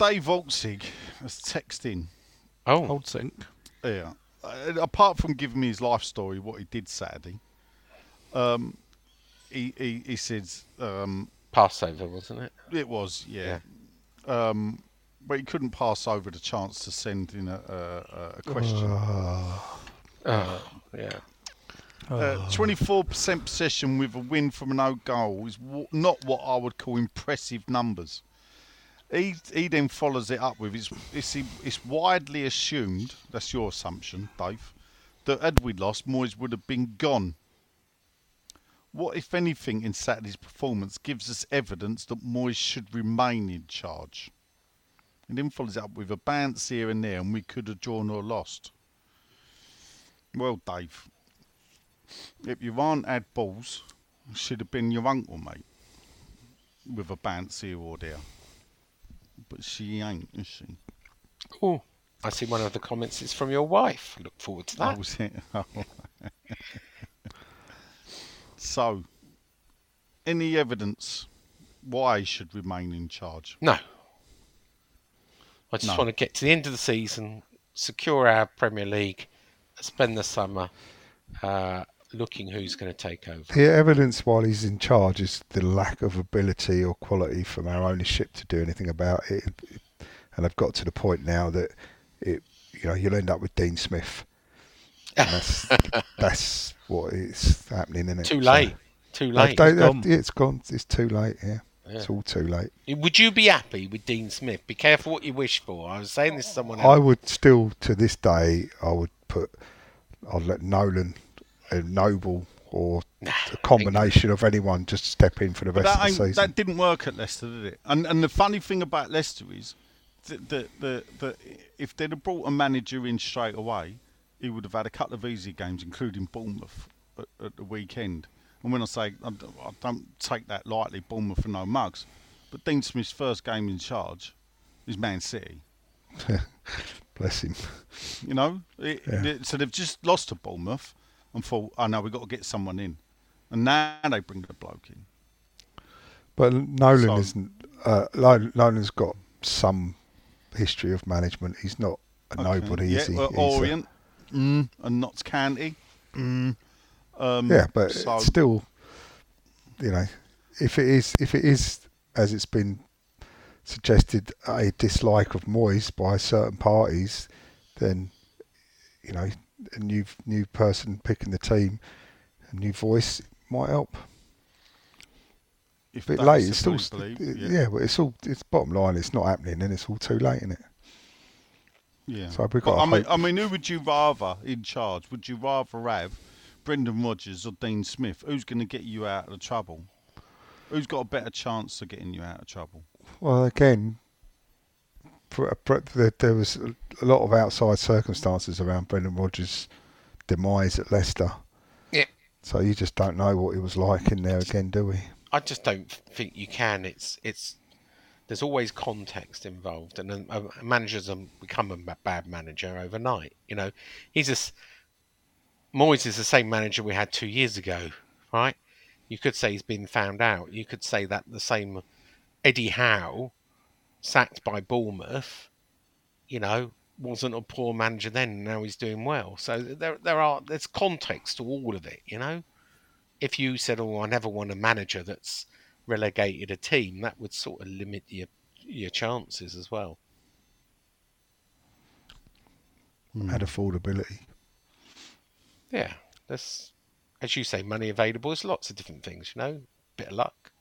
Dave Volzig has texted Oh, Hold sync. Yeah. Uh, apart from giving me his life story, what he did Saturday, um, he he, he says um, Passover, wasn't it? it was yeah. Um, but he couldn't pass over the chance to send in a, a, a question. Oh, yeah. Twenty-four percent possession with a win from an own goal is w- not what I would call impressive numbers. He he then follows it up with it's it's, it's widely assumed that's your assumption, Dave, that had we lost, Moyes would have been gone. What, if anything, in Saturday's performance gives us evidence that Moyes should remain in charge? And then follows it up with a bounce here and there, and we could have drawn or lost. Well, Dave, if you aren't had balls, should have been your uncle, mate, with a bounce here or there. But she ain't, is she? Oh, I see one of the comments is from your wife. Look forward to that. Oh, was it? Oh. so, any evidence why he should remain in charge? No. I just No. want to get to the end of the season, secure our Premier League, spend the summer uh, looking who's going to take over. The evidence while he's in charge is the lack of ability or quality from our ownership to do anything about it. And I've got to the point now that it, you know, you'll end up with Dean Smith. That's that's what is happening, isn't it? Too So- late. Too They- late. they- gone. they- it's gone. It's too late. Yeah. it's all too late. Would you be happy with Dean Smith? Be careful what you wish for. I was saying this to someone else. I would still, to this day, I would put, I'd let Nolan, A noble, or a combination of anyone just step in for the But rest that, of the season. that didn't work at Leicester, did it? And and the funny thing about Leicester is that the, the, the, if they'd have brought a manager in straight away, he would have had a couple of easy games, including Bournemouth at, at the weekend. And when I say I don't, I don't take that lightly, Bournemouth for no mugs, but Dean Smith's first game in charge is Man City. Bless him. You know, It- Yeah. it- so they've just lost to Bournemouth and thought, oh no, we've got to get someone in, and now they bring the bloke in. But Nolan so, isn't. Uh, Nolan's got some history of management. He's not a Okay. nobody, yeah, is he? well, He's a- Orient mm, and Notts County. Mm, um, yeah, but so, still, you know, if it is, if it is as it's been suggested, a dislike of Moyes by certain parties, then you know, a new new person picking the team, a new voice might help. if A bit late. It's still, believe, yeah. but it's all. It's bottom line. It's not happening, and it's all too late, isn't it? yeah. So we've got I mean, hope- I mean, who would you rather in charge? Would you rather have Brendan Rodgers or Dean Smith? Who's going to get you out of trouble? Who's got a better chance of getting you out of trouble? Well, again, there there was a lot of outside circumstances around Brendan Rodgers' demise at Leicester. Yeah. So you just don't know what it was like in there again, do we? I just don't think you can. It's it's there's always context involved, and a, a manager doesn't become a bad manager overnight. You know, he's a s- Moyes is the same manager we had two years ago, right? You could say he's been found out. You could say that the same Eddie Howe, sacked by Bournemouth, you know, wasn't a poor manager then. Now he's doing well. So there there are there's context to all of it. You know if you said, "Oh, I never want a manager that's relegated a team," that would sort of limit your your chances as well. Hmm. Had affordability. Yeah, there's, as you say, money available. There's lots of different things, you know. Bit of luck.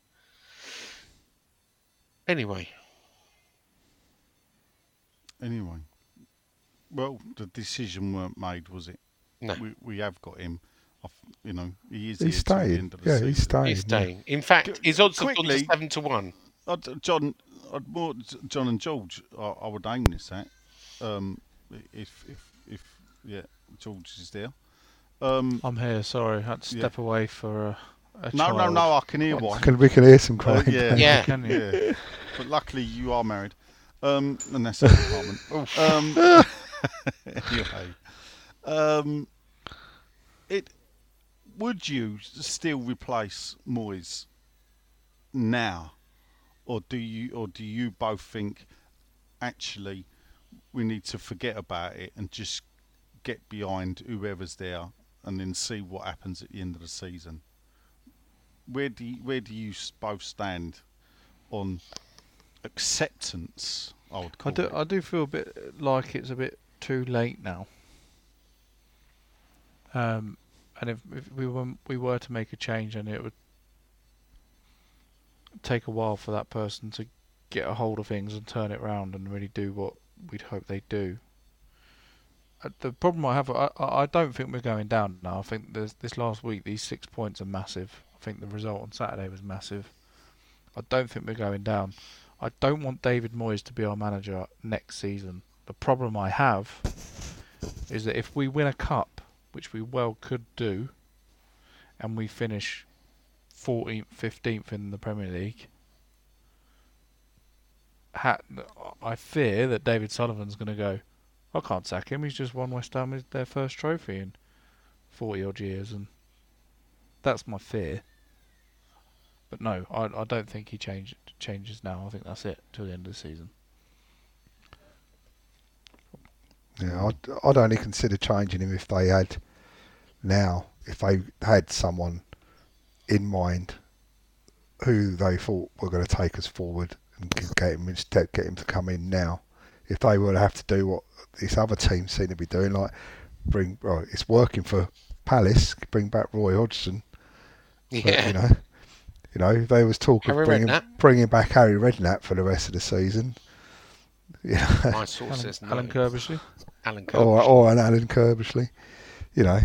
Anyway, Anyway, well, the decision weren't made, was it? no, We we have got him. I've, you know, he is He's here till the staying. end of the Yeah, season. he's staying. he's yeah. staying. In fact, his odds have gone to seven to one. I'd, John, I'd more John and George. I, I would aim this at. Um, if if if yeah, George is there. Um, I'm here. Sorry, I had to Yeah. step away for a, a no, no, child. no. I can hear I why. can, we can hear some Uh, crying. yeah, Yeah. Can you? yeah. But luckily, you are married. Um, and that's the department. um, anyway, um, it would you still replace Moyes now, or do you, or do you both think actually we need to forget about it and just get behind whoever's there and then see what happens at the end of the season? Where do you, where do you both stand on acceptance? I would I do. it. I do feel a bit like it's a bit too late now. Um, and if, if we were we were to make a change, and it would take a while for that person to get a hold of things and turn it round and really do what we'd hope they do. Uh, The problem I have, I, I don't think we're going down now. I think this last week, these six points are massive. I think the result on Saturday was massive. I don't think we're going down. I don't want David Moyes to be our manager next season. The problem I have is that if we win a cup, which we well could do, and we finish 14th, 15th in the Premier League, I fear that David Sullivan's going to go. I can't sack him. He's just won West Ham their first trophy in forty odd years, and that's my fear. But no, I I don't think he change, changes now. I think that's it till the end of the season. Yeah, I'd, I'd only consider changing him if they had now, if they had someone in mind who they thought were going to take us forward and get him instead, get him to come in now. If they were to have to do what this other team seem to be doing, like bring, well, it's working for Palace, bring back Roy Hodgson. but, Yeah. you know, you know, they was talk Harry of bringing, bringing back Harry Redknapp for the rest of the season. Yeah. My source Alan, says no. Alan Curbishley. Alan or Curbishley. or an Alan Curbishley, you know.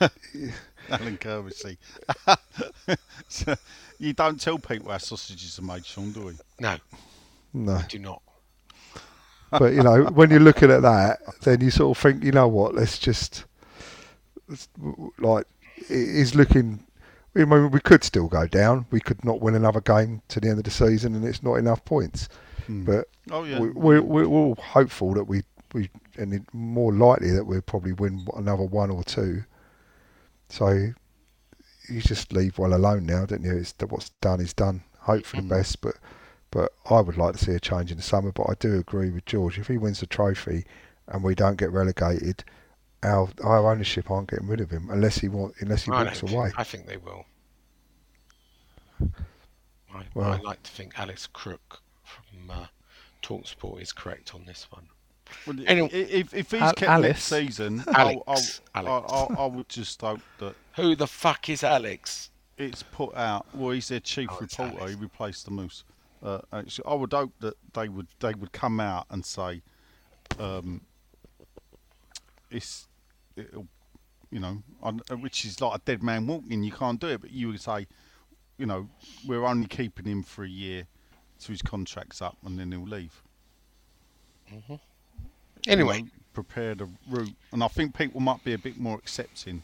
Alan Curbishley. So, you don't tell people how sausages are made, Sean, do we? No, No, I do not. but you know, when you're looking at that, then you sort of think, you know what? Let's just let's- like it is looking. I mean, we could still go down. We could not win another game to the end of the season, and it's not enough points. Hmm. But Oh, yeah. we, we, we're all hopeful that we we and it, more likely that we'll probably win another one or two. So you just leave well alone now, don't you? It's what's done is done. Hope for the hmm. best, but but I would like to see a change in the summer. But I do agree with George. If he wins the trophy and we don't get relegated, our our ownership aren't getting rid of him unless he wants unless he I, walks away. think, I think they will. I, Well- I like to think Alex Crook from uh, Talksport is correct on this one. Well, Anyway- if, if he's Al- kept Alice. next season, Alex, I'll, I'll, Alex. I, I, I would just hope that Who the fuck is Alex? it's put out. Well, he's their chief Oh, reporter. Alex. He replaced the Moose. Uh, actually, I would hope that they would they would come out and say, um, "It's, it'll, you know, on, which is like a dead man walking. You can't do it." But you would say, you know, we're only keeping him for a year, so his contract's up, and then he'll leave. you Anyway, know, prepare the route, and I think people might be a bit more accepting.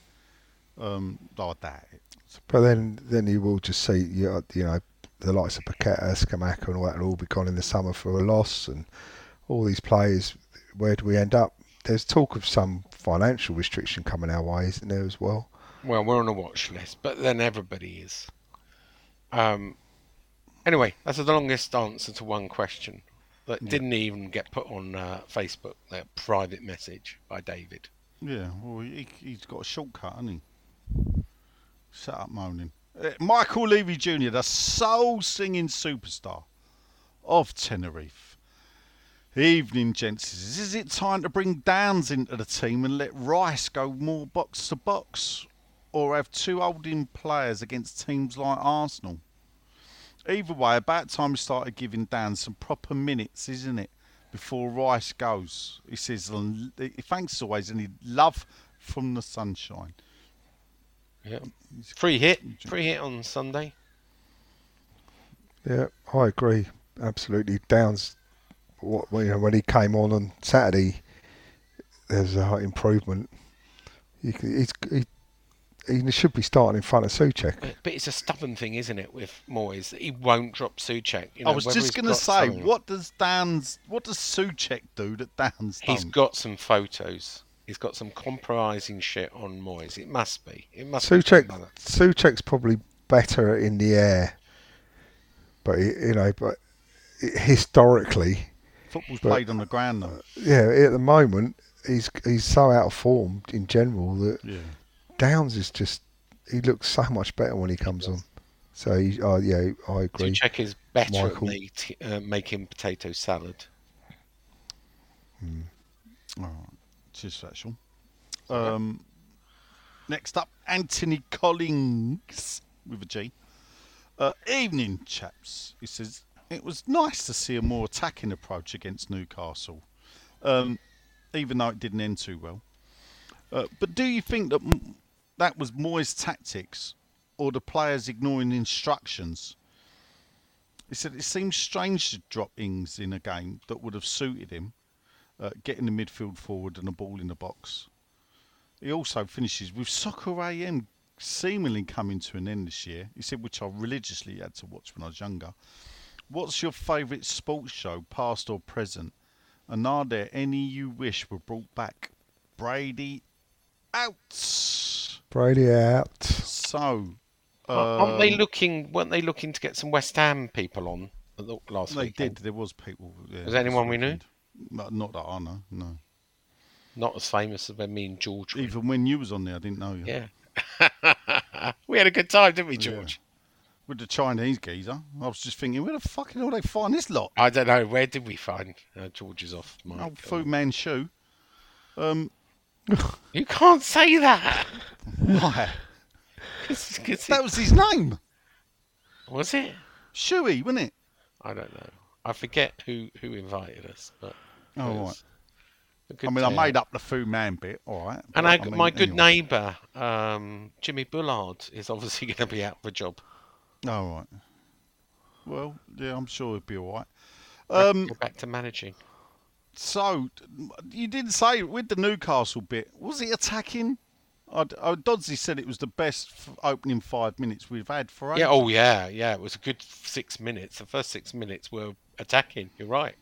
Um, though I doubt it. But then, then you will just see, you know, you know the likes of Paqueta, Scamacca, and all that will all be gone in the summer for a loss, and all these players. Where do we end up? There's talk of some financial restriction coming our way, isn't there, as well? well, we're on a watch list, but then everybody is. Um. Anyway, that's the longest answer to one question that didn't even get put on uh, Facebook. That private message by David. Yeah, well, he, he's got a shortcut, hasn't he? Shut up moaning. Uh, Michael Levy Jr., the soul singing superstar of Tenerife. Evening, gents. Is it time to bring Downes into the team and let Rice go more box to box? Or have two holding players against teams like Arsenal? Either way, about time we started giving Downes some proper minutes, isn't it? Before Rice goes. He says, "L- thanks always, and he love from the sunshine. Yeah. Free hit. Free hit on Sunday. Yeah, I agree. Absolutely. Downes, what, you know, when he came on on Saturday, there's a improvement. He, c- he's, he, he should be starting in front of Souček. But, but it's a stubborn thing, isn't it, with Moyes? that He won't drop Souček. You know, I was just going to say, something- what does Dan's, what does Souček do that Dan's He's don't? got some photos. He's got some compromising shit on Moyes. It must be. It must Souček, be. something. Souček's probably better in the air, but you know, but historically, Football's but- played on the ground though. yeah, at the moment he's he's so out of form in general that Yeah. Downes is just he looks so much better when he comes on. So he, oh yeah, I agree. Souček is better Michael. at make, uh, making potato salad. All right. Cheers for that, Sean. Um, next up, Anthony Collins with a G. Uh, evening, chaps. He says, it was nice to see a more attacking approach against Newcastle, um, even though it didn't end too well. Uh, but do you think that that was Moyes' tactics or the players ignoring instructions? He said it seems strange to drop Ings in a game that would have suited him uh, getting the midfield forward and a ball in the box. He also finishes with Soccer AM seemingly coming to an end this year. He said, which I religiously had to watch when I was younger. What's your favourite sports show, past or present? And are there any you wish were brought back? Brady out. Brady out. So, Aren't they um, looking? Weren't they looking to get some West Ham people on at the last They weekend? did. There was people. Yeah, Was anyone this we knew? weekend. Not that I know. No. Not as famous as when me and George. were. Even when you was on there, I didn't know you. Yeah. we had a good time, didn't we, George? With the Chinese geezer, I was just thinking, where the fuck did all they find this lot? I don't know. Where did we find uh, George's off? Mike? Oh, Fu Manchu. Um, You can't say that. why? 'Cause- 'cause that it- was his name. was it? Shuey, wasn't it? I don't know. I forget who who invited us, but Oh, right. was a good I mean, I made up the Fu Man bit, all right. And I, I mean, my good anyway. neighbour, um, Jimmy Bullard, is obviously going to be out of a job. Oh, right. Well, yeah, I'm sure it'll be all right. Back- Um, go back to managing. so, you didn't say with the Newcastle bit, was it attacking? I, I, Dodsley said it was the best f- opening five minutes we've had for ages. Yeah. Oh, yeah. Yeah. It was a good six minutes. The first six minutes were attacking. You're right.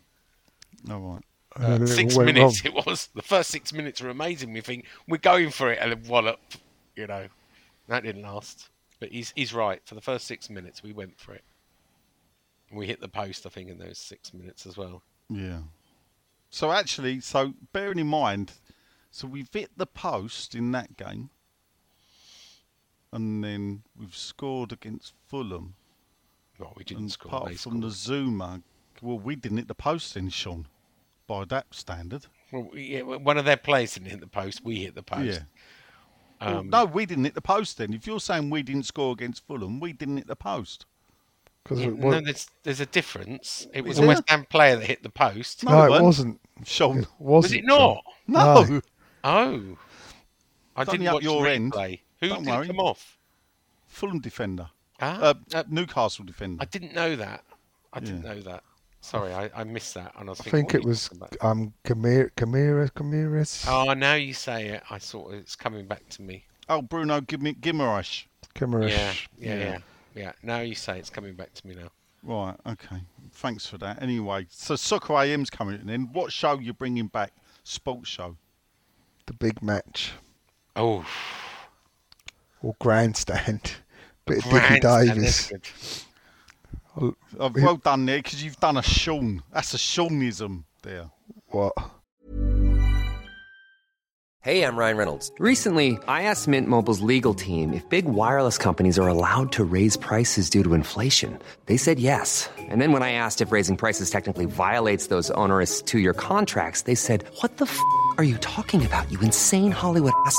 All right. And Uh, then it six minutes wrong. it was. The first six minutes were amazing. We think we're going for it, and then wallop. You know, that didn't last. But he's he's right. For the first six minutes, we went for it. We hit the post, I think, in those six minutes as well. Yeah. So actually, so bearing in mind, so we've hit the post in that game, and then we've scored against Fulham. Well, we didn't And score. apart from the. Zuma, well, we didn't hit the post then, Sean. By that standard. Well, yeah, one of their players didn't hit the post. We hit the post. Yeah. Well, Um, no, we didn't hit the post then. If you're saying we didn't score against Fulham, we didn't hit the post. 'Cause yeah, no, there's there's a difference. It was Is a West? Ham player that hit the post. No, no, it it wasn't. Sean, It wasn't. was it not? no. No. Oh, I It's only didn't up watch your the end. replay. Who Don't did worry. come off? Fulham defender. Ah, Uh, uh, Newcastle defender. I didn't know that. I didn't Yeah. know that. Sorry, I, I missed that, and I was I thinking, think it was talking about? um Camira Camira Camiras. Oh, now you say it, I sort of it's coming back to me. Oh, Bruno Gim- Guimaraes. Yeah, yeah, Yeah. yeah, yeah. Now you say it's coming back to me now. Right, okay. Thanks for that. Anyway, so Soccer AM's coming in. What show you bringing back? Sports show. The big match Oh, or grandstand. Bit of Dickie grandstand, that's Davis. Good. Oh, well done there, because you've done a Sean. That's a Seanism there. What? Hey, I'm Ryan Reynolds. Recently, I asked Mint Mobile's legal team if big wireless companies are allowed to raise prices due to inflation. They said yes. And then when I asked if raising prices technically violates those onerous two year contracts, they said, What the f are you talking about, you insane Hollywood ass?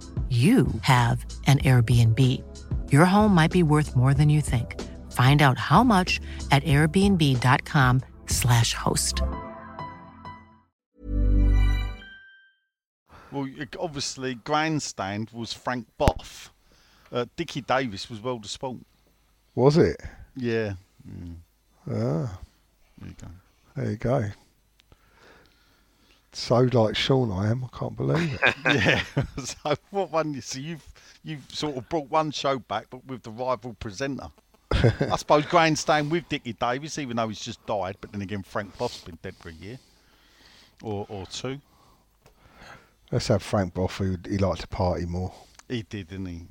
you have an Airbnb. Your home might be worth more than you think. Find out how much at airbnb.com/slash host. Well, obviously, grandstand was Frank Bough. Uh, Dickie Davies was World of Sport. Was it? Yeah. Ah, There you go. there you go. So like Sean, I am. I can't believe it. yeah. so what one? So you've you've sort of brought one show back, but with the rival presenter. I suppose grandstand with Dickie Davies, even though he's just died. But then again, Frank Bough's been dead for a year or or two. Let's have Frank Bough, who he liked to party more. He did, didn't he?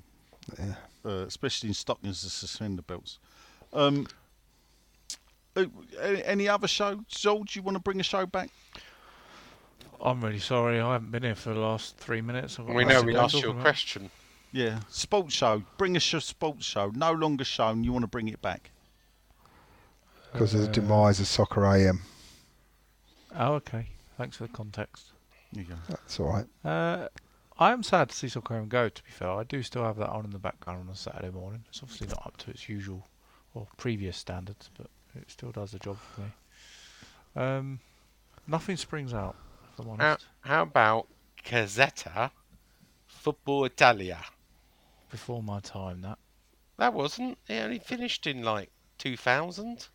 Yeah. Uh, especially in stockings and suspender belts. Um, uh, any, any other show? George, you want to bring a show back? I'm really sorry. I haven't been here for the last three minutes. I've We know we asked you a about. question. Yeah, sports show. Bring us a sports show. No longer shown. You want to bring it back? Because of the Uh, demise of Soccer AM. Oh, okay. Thanks for the context. There you go. That's all right. Uh, I am sad to see Soccer AM go. To be fair, I do still have that on in the background on a Saturday morning. It's obviously not up to its usual or previous standards, but it still does the job for me. Um, nothing springs out. If I'm How, honest. how about Gazzetta Football Italia? Before my time, that. That wasn't. It only finished in like 2000.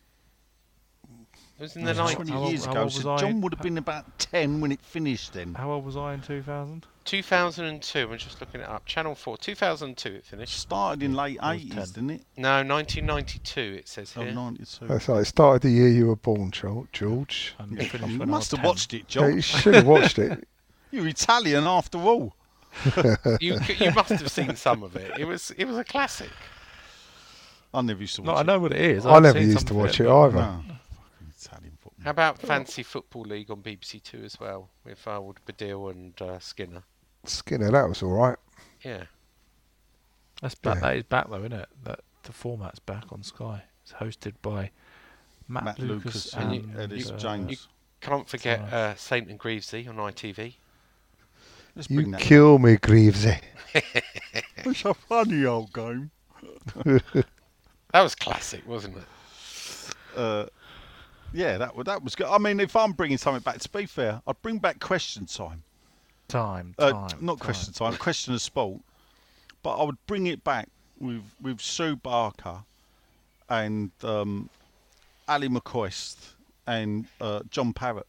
It was in the Yeah. 90s. 20 How old- years how ago. old So was I? John would have been about 10 when it finished then. How old was I in 2000? 2002. I'm just looking it up. Channel 4. 2002 it finished. Started in late 80s, 10. didn't it? No, 1992 it says Oh, here. 92. That's right. It started the year you were born, George. George. And Yeah, you must have 10. watched it, Yeah, you should have watched it. You're Italian after all. you you must have seen some of it. It was it was a classic. I never used to watch No, watch I know what it is. I I've never used to watch it but- either. No. Italian football. How about Fantasy Football League on BBC Two as well with uh, with Baddiel and uh, Skinner? Skinner, that was all right. Yeah. That's back. Yeah. That is back though, isn't it? That the format's back on Sky. It's hosted by Matt, Matt Lucas, Lucas and, and Elis uh, James. Can't forget uh, Saint and Greavesy on ITV. Let's You bring that. kill me, Greavesy. It's a funny old game. That was classic, wasn't it? Uh, yeah, that, that was good. I mean, if I'm bringing something back, to be fair, I'd bring back question time. Time, Uh, time, not time. question time, question of sport. But I would bring it back with with Sue Barker and um, Ally McCoist and uh, John Parrott.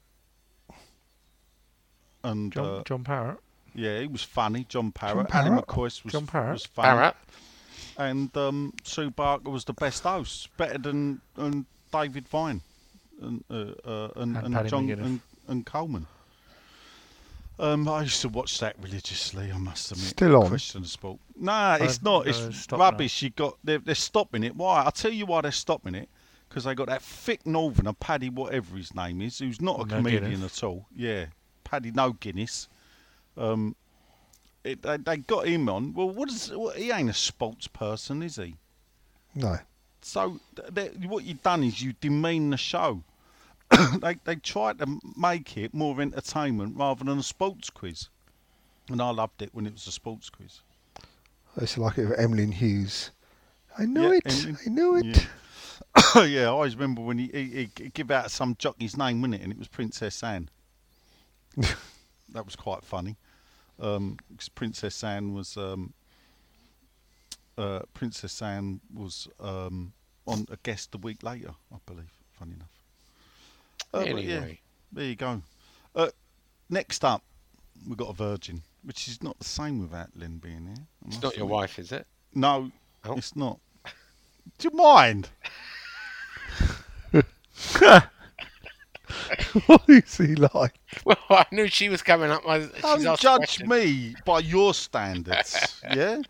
And John, uh, John Parrott. yeah, he was funny. John Parrott. Parrott? Ally McCoist was, John Parrott? was funny. Barrett. And um, Sue Barker was the best host, better than, than David Vine and uh, uh, and, And and, John McGuinness. and, and Coleman. Um, I used to watch that religiously. I must admit. Still on? Question of sport. Nah, it's Uh, not. It's it's stopped now. rubbish. You got they're, they're stopping it. Why? I'll tell you why they're stopping it. Because they got that thick northerner, Paddy, whatever his name is, who's not a No comedian Guinness. at all. Yeah, Paddy, no Guinness. Um, it, they, they got him on. Well, what is? What, he ain't a sports person, is he? No. So th- th- what you've done is you demean the show. they they tried to make it more entertainment rather than a sports quiz, and I loved it when it was a sports quiz. It's like it Emlyn Hughes. I know Yeah, it. Emlyn. I know it. Yeah. yeah, I always remember when he, he, he give out some jockey's name, wasn't it? And it was Princess Anne. that was quite funny. Um Princess Anne was um, uh, Princess Anne was um, on a guest a week later, I believe. Funny enough. Uh, but yeah, Anyway. there you go. Uh, next up, we've got a virgin, which is not the same without Lynn being here. I It's not your admit. wife, is it? No, Oh. it's not. Do you mind? what is he like? Well, I knew she was coming up. My, Don't judge question. me by your standards. yeah.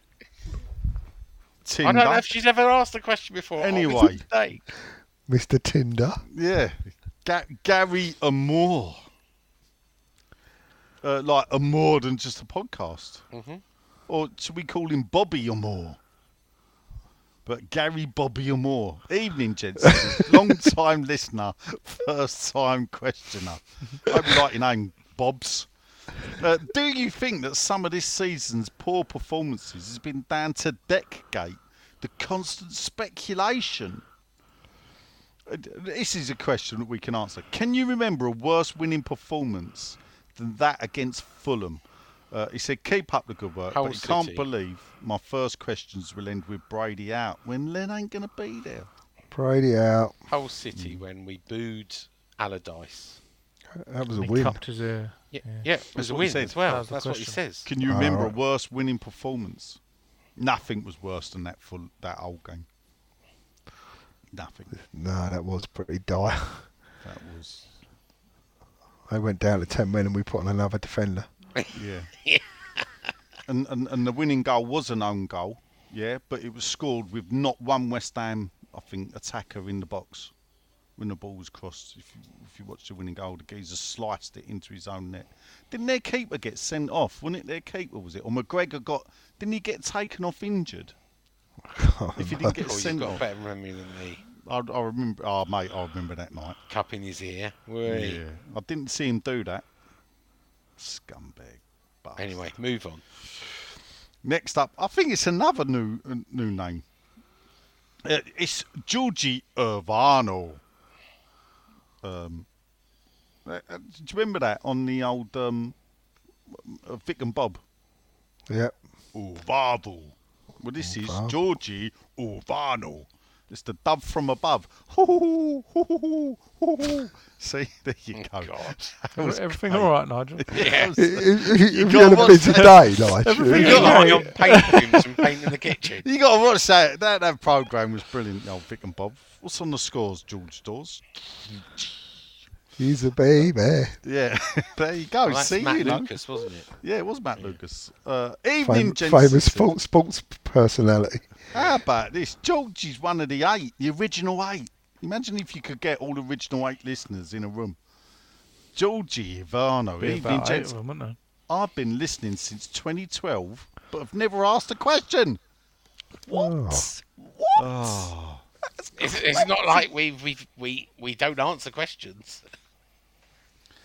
I don't know if she's ever asked a question before. Anyway. Mr. Tinder. Yeah. Ga- Gary Amore. Uh, like a more than just a podcast. Mhm. Or should we call him Bobby Amore? But Gary Bobby Amore. Evening, gents. Long time listener, first time questioner. Hope you like your name, Bobs. Uh, do you think that some of this season's poor performances has been down to Deckgate, the constant speculation? Uh, d- This is a question that we can answer. Can you remember a worse winning performance than that against Fulham? Uh, he said, "Keep up the good work." Hull but he can't believe my first questions will end with Brady out when Len ain't going to be there. Brady out. Hull City when we booed Allardyce. That was a He win. cupped his ear. Yeah, Yeah. yeah, it was That's a what he win as well. That was the That's what he says. Can you remember right. a worse winning performance? Nothing was worse than that full that old game. Nothing. No, that was pretty dire. That was. They went down to ten men and we put on another defender. Yeah. and, and and the winning goal was an own goal. Yeah, but it was scored with not one West Ham, I think, attacker in the box when the ball was crossed. If you, if you watch the winning goal, the geezer sliced it into his own net. Didn't their keeper get sent off? Wasn't it their keeper? Was it? Or McGregor got? Didn't he get taken off injured? If you didn't get Oh, you've sent got a off, better memory than me. I, I remember. Oh, mate, I remember that night. Cup in his ear. Whee. Yeah, I didn't see him do that. Scumbag. bastard. Anyway, move on. Next up, I think it's another new uh, new name. Uh, it's Georgie Urbano. Um, uh, do you remember that on the old um, uh, Vic and Bob? Yep. Urbano. Well, this oh, is Urbano. Georgie Urbano. It's the dove from above. Hoo, hoo, hoo, hoo, hoo, hoo. See, there you oh, go. That was Everything great. all right, Nigel? Yeah. If you gotta had a watch busy day, like, Everything You got got right. on paint rooms and paint in the kitchen. You got to watch that. That that program was brilliant. Old Vic and Bob. What's on the scores, George Dawes? He's a baby. Yeah, there you go. Well, that's See, Matt you know. Lucas, wasn't it? Yeah, it was Matt Lucas. Uh, evening, Fam- gents. famous sports, sports personality. How about this? George is one of the eight, the original eight. Imagine if you could get all the original eight listeners in a room. Georgie Ivano, Be evening, about eight gents. of them, wouldn't I've been listening since 2012, but I've never asked a question. What? Oh. It's, it's not like we we we we don't answer questions.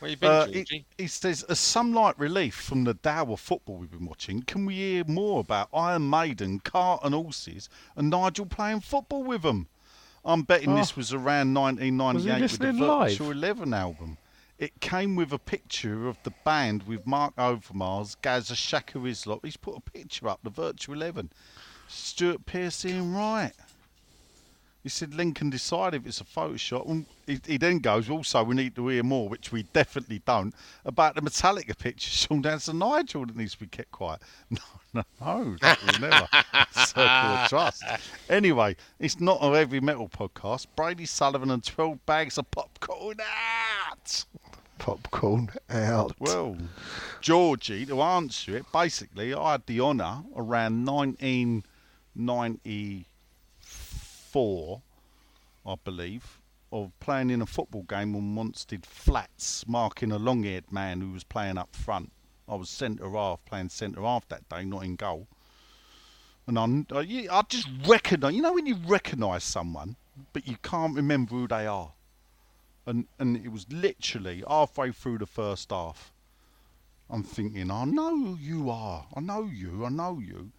Where you been, Uh, he, he says, as some light relief from the Dow of football we've been watching, can we hear more about Iron Maiden, Cart and Horses, and Nigel playing football with them? I'm betting this Oh. was around Was 1998 with the listening live? Virtual Eleven album. It came with a picture of the band with Marc Overmars, Gazza Shaka Hislop. He's put a picture up, the Virtual Eleven. Stuart Pearce Ian Wright. He said Lincoln decide if it's a Photoshop. And he, he then goes, also, we need to hear more, which we definitely don't, about the Metallica picture. Sean Dance and Nigel that needs to be kept quiet. No, no, no, that never. Circle of trust. Anyway, it's not a heavy metal podcast. Brady Sullivan and 12 bags of popcorn out. Popcorn out. Well, Georgie, to answer it, basically, I had the honour around 1994, I believe, of playing in a football game on Wanstead Flats, marking a long haired man who was playing up front. I was centre half, playing centre half that day, not in goal. And I, I, I just recognise, you know, when you recognise someone, but you can't remember who they are and and it was literally halfway through the first half. I'm thinking, I know who you are. I know you. I know you.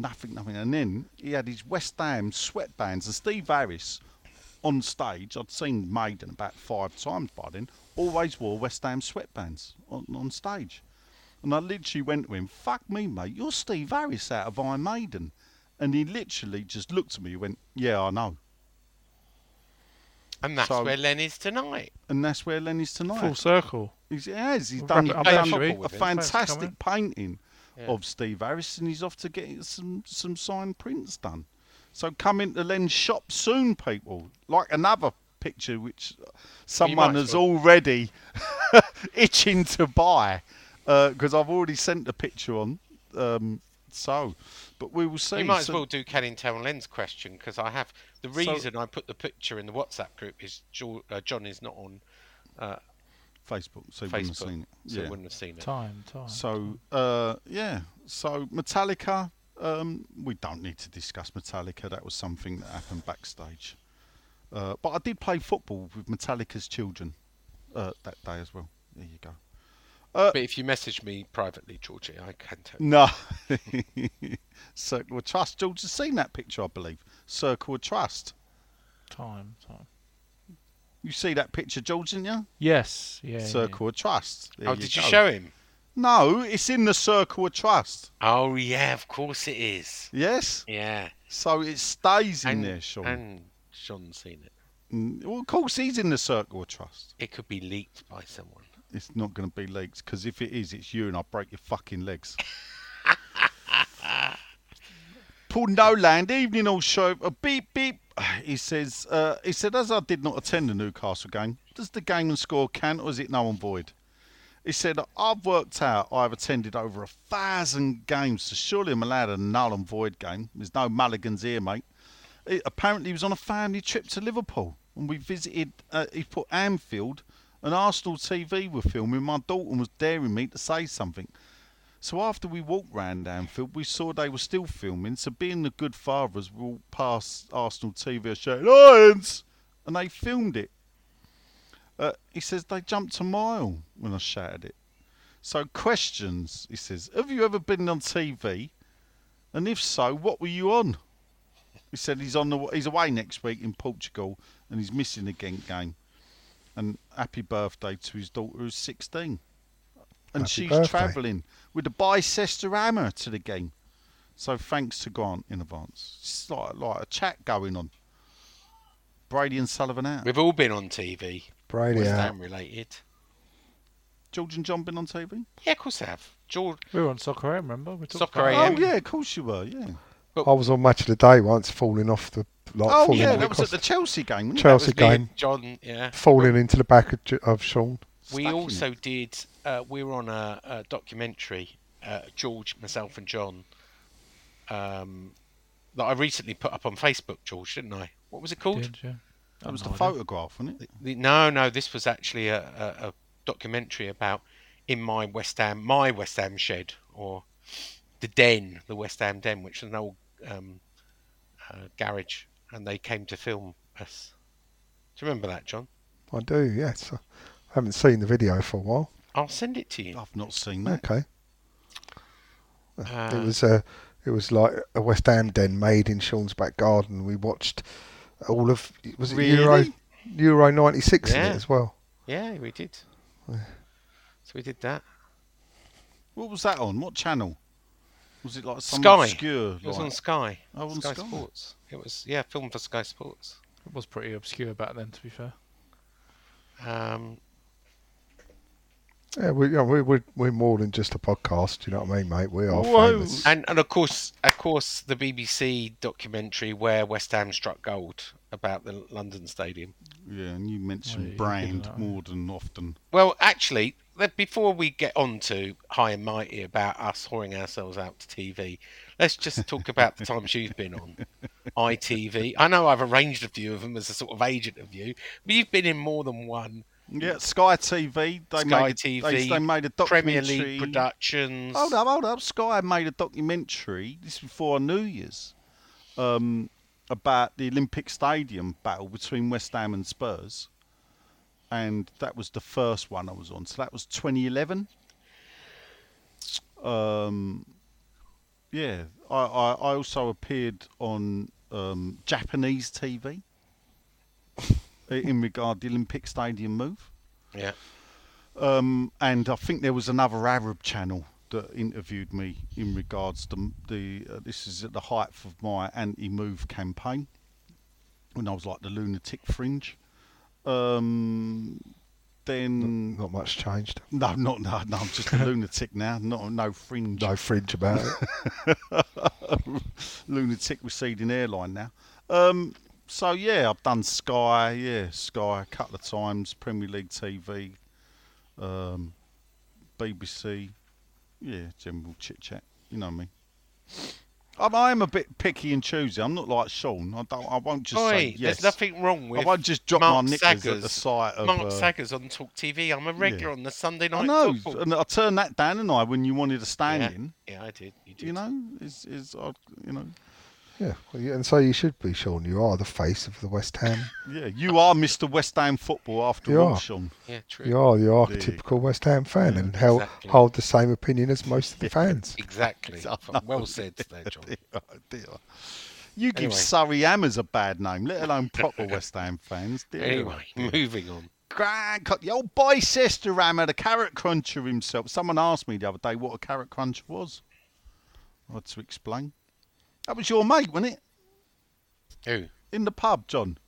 Nothing, nothing. And then he had his West Ham sweatbands and Steve Harris on stage. I'd seen Maiden about five times by then. Always wore West Ham sweatbands on, on stage. And I literally went to him, fuck me, mate, you're Steve Harris out of Iron Maiden. And he literally just looked at me and went, yeah, I know. And that's so- where Len is tonight. And that's where Lenny's tonight. Full circle. He's, he has. He's We'll done wrap done a, a With him. Thanks for fantastic painting Yeah. of Steve Harris, and he's off to get some some signed prints done. So come into Len's shop soon, people. Like another picture which someone has well. already itching to buy because I've already sent the picture on. Um, so, but we will see. You might as well do Canning Town Len's question because I have the So- reason I put the picture in the WhatsApp group is jo- uh, John is not on uh, Facebook, so you wouldn't have Facebook, seen it. so yeah. he wouldn't have seen it. Time, time. So uh, yeah, so Metallica. Um, we don't need to discuss Metallica. That was something that happened backstage. Uh, but I did play football with Metallica's children uh, that day as well. There you go. But if you message me privately, Georgie, I can tell. you. No, Circle of Trust. George has seen that picture, I believe. Circle of Trust. Time, time. You see that picture, George, didn't you? Yes, yeah. yeah, Circle of Trust. There Oh, did you show him? No, it's in the Circle of Trust. Oh yeah, of course it is. Yes. Yeah, So it stays in and there, Sean. and Sean's seen it. Mm, Well, of course, he's in the circle of trust. It could be leaked by someone. It's not going to be leaked because if it is, it's you and I'll break your fucking legs. Paul Noland, evening all show. A beep beep. he says, uh, he said, as I did not attend the Newcastle game, does the game and score count or is it null and void? He said, I've worked out I've attended over a thousand games, so surely I'm allowed a null and void game. There's no mulligans here, mate. It, apparently, he was on a family trip to Liverpool and we visited, uh, he put Anfield and Arsenal TV were filming. My daughter was daring me to say something. So after we walked round Anfield, we saw they were still filming. So being the good fathers, we walked past Arsenal TV shouting, Lions! And they filmed it. Uh, he says they jumped a mile when I shouted it. So questions, he says, have you ever been on TV? And if so, what were you on? He said he's on the he's away next week in Portugal and he's missing the Ghent game. And happy birthday to his daughter who's 16. And Happy she's travelling with a Bicester hammer to the game. So thanks to Grant in advance. It's like, like a chat going on. Brady and Sullivan out. We've all been on TV. Brady West out. Ham related. George and John been on TV? Yeah, of course I have. George. We were on Soccer AM, remember? We Soccer AM. Oh yeah, of course you were. Yeah. I was on Match of the Day once, falling off the like oh falling yeah, on that the was at the Chelsea game. Wasn't? Chelsea That was game, John, yeah. falling into the back of, of Sean. We Stuck in also did. Uh, we were on a, a documentary, uh, George, myself, and John, um, that I recently put up on Facebook. George, didn't I? What was it called? Did, yeah. That was the photograph, wasn't it? The- no, no. This was actually a, a, a documentary about in my West Ham, my West Ham shed, or the den, the West Ham den, which is an old um, uh, garage, and they came to film us. Do you remember that, John? I do, yes. I haven't seen the video for a while. I'll send it to you. I've not seen that. Okay. Uh, it was a, it was like a West Ham den made in Sean's back garden. We watched all of was it Euro Really? Euro '96 in it as well. Yeah, we did. So we did that. What was that on? What channel? Was it like some Sky. obscure? It was like- on Sky. Oh, on Sky, Sky. Sports. It was yeah, filmed for Sky Sports. It was pretty obscure back then, to be fair. Um, Yeah, we, yeah, we, we're we're more than just a podcast. You know what I mean, mate? We are Whoa. famous. and and of course, of course, the BBC documentary where West Ham struck gold about the London Stadium. Yeah, and you Oh, yeah, mentioned you brand that, more than often. Well, actually, let- before we get on to high and mighty about us whoring ourselves out to TV, let's just talk about the times you've been on ITV. I know I've arranged a few of them as a sort of agent of you, but you've been in more than one. Yeah, Sky TV. They Sky made, TV, They, they made a Premier documentary. League Productions. Hold up, hold up. Sky made a documentary. This is before New Year's. Um, about the Olympic Stadium battle between West Ham and Spurs, and that was the first one I was on. So that was 2011. Um, yeah, I, I, I also appeared on um, Japanese TV in regard to the Olympic Stadium move. Yeah. Um, and I think there was another Arab channel that interviewed me in regards to the. Uh, this is at the height of my anti-move campaign when I was like the lunatic fringe. Um, then Not much changed. no, not no, no. I'm just a lunatic now. Not no fringe. No fringe about it. lunatic receding airline now. Um, so yeah, I've done Sky, yeah, Sky a couple of times, Premier League TV, um, BBC, yeah, general chit chat. You know me. I'm, I am a bit picky and choosy. I'm not like Sean. I don't. I won't just say yes. there's nothing wrong with. I won't just drop Mark my knickers at the sight of. Mark uh, Saggers on Talk TV. I'm a regular on the Sunday night I know, football. and I turned that down, and I when you wanted a stand yeah. in. yeah, I did. You did. You know, is is you know, Yeah, well, yeah, and so you should be, Sean. You are the face of the West Ham. yeah, you are Mr. West Ham football after You all, are. Sean. Yeah, true. You are the you archetypical West Ham fan, and held, exactly. hold the same opinion as most of the fans. Exactly. well said there, John. dear, dear. You give Anyway. Surrey Hammers a bad name, let alone proper West Ham fans. Dear, Anyway, moving on. Grand, cut- the old Bicester Hammer, the carrot cruncher himself. Someone asked me the other day what a carrot cruncher was. I had to explain. That was your mate, wasn't it? Who? In the pub, John.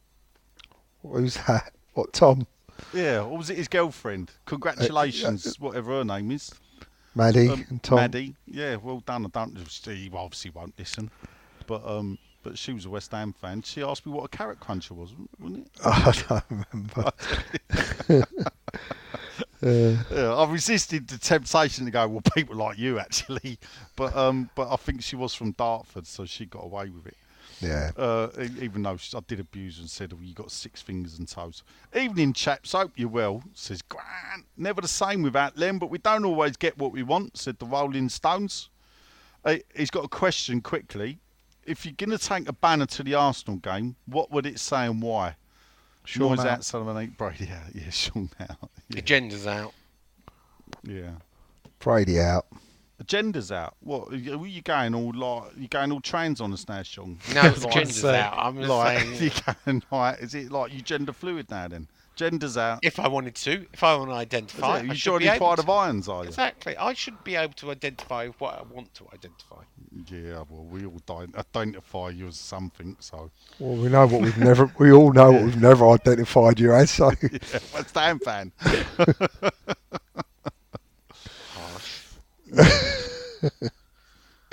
Who's that? What, Tom? Yeah, or was it his girlfriend? Congratulations, whatever her name is. Maddie Um, and Tom? Maddie. Yeah, well done. I don't. He obviously won't listen, but um, but she was a West Ham fan. She asked me what a carrot cruncher was, wasn't it? I don't remember. Uh, Yeah, I resisted the temptation to go. Well, people like you actually, but um, but I think she was from Dartford, so she got away with it. yeah. Uh, even though she, I did abuse and said, "Well, you got six fingers and toes." Evening, chaps. Hope you're well. Says Grant. Never the same without Lem, but we don't always get what we want. Said the Rolling Stones. He's got a question quickly. If you're going to take a banner to the Arsenal game, what would it say and why? Sean Noise out. out, Sullivan ain't Brady out. Yeah, Sean out. The Yeah. agenda's out. yeah. Brady out. Agenda's out. What? Are you are going all like? You going all trains on us now, Sean? No, the Like- agenda's out. I'm just like, saying. you going like? Is it like you gender fluid now? Then gender's out. If I wanted to, if I want to identify, Is it? I You should be joining able Pride to. of Irons, are you? Exactly. I should be able to identify what I want to identify. Yeah. Well, we all identify you as something. So Well, we know what we've never. We all know what we've never identified you as. So yeah, West Ham fan.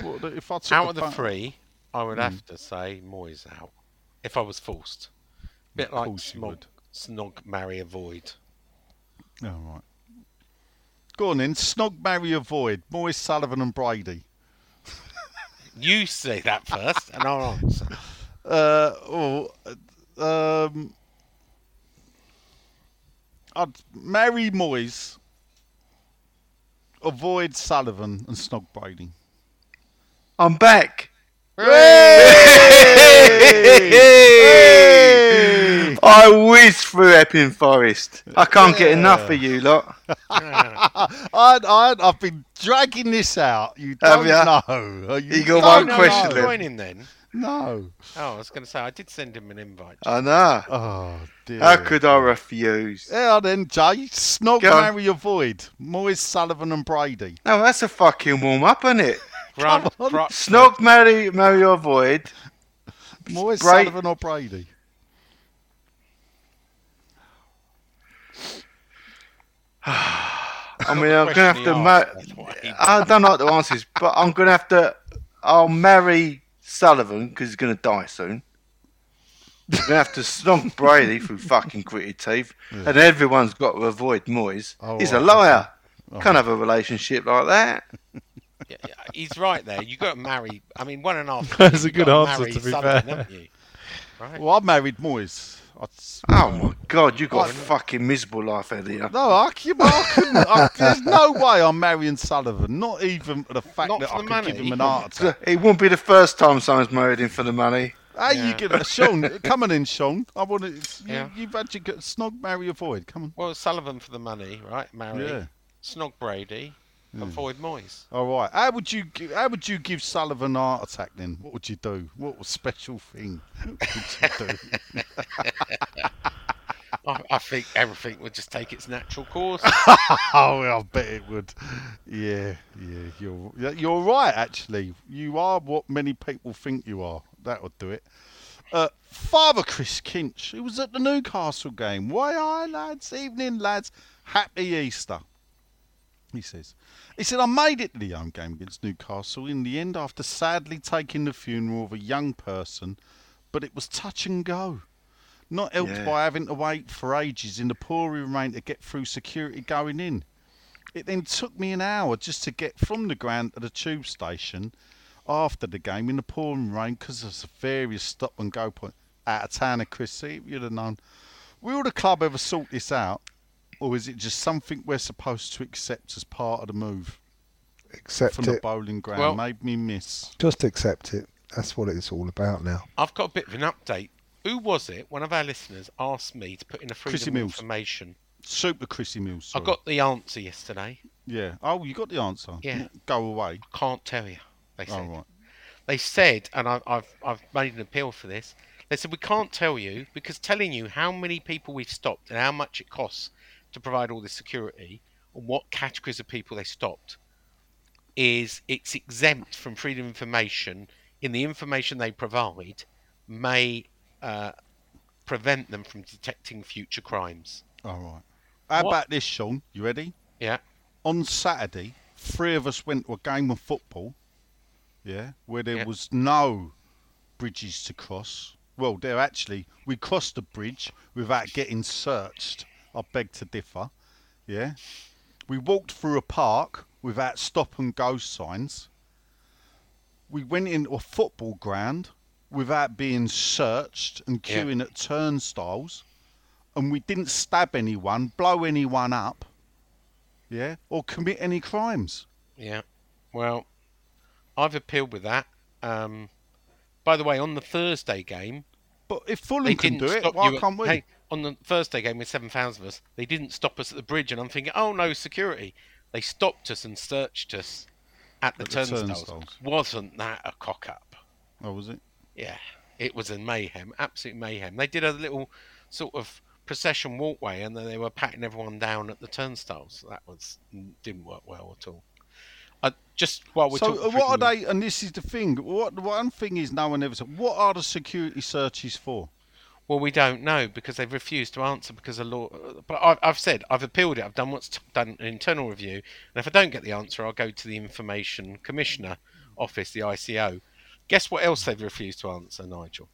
Well, if I took Out of the ba- three, I would Hmm. have to say Moyes out. If I was forced. Bit Of like course you snog, would. snog, marry, avoid. Oh, right. Go on then. Snog, marry, avoid. Moyes, Sullivan, and Brady. You say that first, and I'll answer. Uh, oh, um, I'd marry Moyes, avoid Sullivan, and snog Brady. I'm back. Hey! I whizzed through Epping Forest. I can't get enough of you lot. I, I, I've been dragging this out. You don't ya? know. You got don't one no, question no, then. join in then. No. Oh, I was going to say I did send him an invite. I know. Oh, dear. How could I refuse? Yeah, then, Jay. Snog, Go on. marry, avoid. Moyes, Sullivan, and Brady. No, that's a fucking warm up, isn't it? Grant, on. Gra- Snog, marry, marry, or avoid. Moyes, Bra- Sullivan, or Brady? I mean, I'm gonna have to. question he Ma- asked, that's why he- I don't like the answers, but I'm gonna have to. I'll marry Sullivan because he's gonna die soon. I'm gonna have to snog Brady through fucking gritted teeth, and everyone's got to avoid Moyes. Oh, he's a right, liar. Can't oh. have a relationship like that. Yeah, yeah, he's right there. You got to marry. I mean, one and a half. That's a good gotta answer, to be fair. haven't you? Right. Well, I married Moyes. Oh my god, you got a fucking miserable life ahead of you. No, I, c- I couldn't. I, there's no way I'm marrying Sullivan. Not even for the fact Not that I the could give money. him an heart attack. It won't be the first time someone's married him for the money. How you Yeah. get it, Sean? Come on in, Sean. I want to. You, Yeah. You've had your g- snog, marry, avoid. Come on. Well, Sullivan for the money, right? Marry. Yeah. Snog Brady. Avoid Moyes. All right. How would you? gi- How would you give Sullivan a heart attack then? What would you do? What special thing would you do? I, I think everything would just take its natural course. oh, I bet it would. Yeah, yeah. You're yeah, you're right. Actually, you are what many people think you are. That would do it. Uh, Father Chris Kinch, who was at the Newcastle game. Why, aye, lads. Evening, lads. Happy Easter. He says. He said, I made it to the home game against Newcastle in the end after sadly taking the funeral of a young person, but it was touch and go. Not helped Yeah. by having to wait for ages in the pouring rain to get through security going in. It then took me an hour just to get from the ground to the tube station after the game in the pouring rain because of various stop and go point out of town of Chris. See, you'd have known. Will the club ever sort this out, or is it just something we're supposed to accept as part of the move accept from the Boleyn Ground? Well- Made me miss. Just accept it. That's what it's all about now. I've got a bit of an update. Who was it? One of our listeners asked me to put in a freedom of information. Super Chrissy Mills. I got the answer yesterday. Yeah. Oh, you got the answer. Yeah. Go away. Can't tell you. They said. Oh, right. They said, and I, I've I've made an appeal for this. They said we can't tell you because telling you how many people we've stopped and how much it costs to provide all this security and what categories of people they stopped is it's exempt from freedom of information. In the information they provide, may uh, prevent them from detecting future crimes. All right. How What? about this, Sean? You ready? Yeah. On Saturday, three of us went to a game of football. Yeah, where there Yeah. was no bridges to cross. Well, they're actually we crossed the bridge without getting searched. I beg to differ. Yeah, we walked through a park without stop and go signs. We went into a football ground without being searched and Yeah. queuing at turnstiles, and we didn't stab anyone, blow anyone up, yeah, or commit any crimes. Yeah. Well, I've appealed with that. Um, by the way, on the Thursday game, But if Fulham can do it, why can't we? Hey, on the Thursday game with seven thousand of us, they didn't stop us at the bridge, and I'm thinking, oh no, security. They stopped us and searched us at the, At the turnstiles. turnstiles. Wasn't that a cock up? oh, was it? Yeah, it was a mayhem, absolute mayhem. They did a little sort of procession walkway, and then they were patting everyone down at the turnstiles. That was didn't work well at all. Uh, just while we're so talking, uh, what are they? And this is the thing. What one thing is no one ever said. What are the security searches for? Well, we don't know because they've refused to answer because of law. But I've, I've said I've appealed it. I've done what's t- done an internal review, and if I don't get the answer, I'll go to the Information Commissioner Office, the ICO. Guess what else they've refused to answer, Nigel?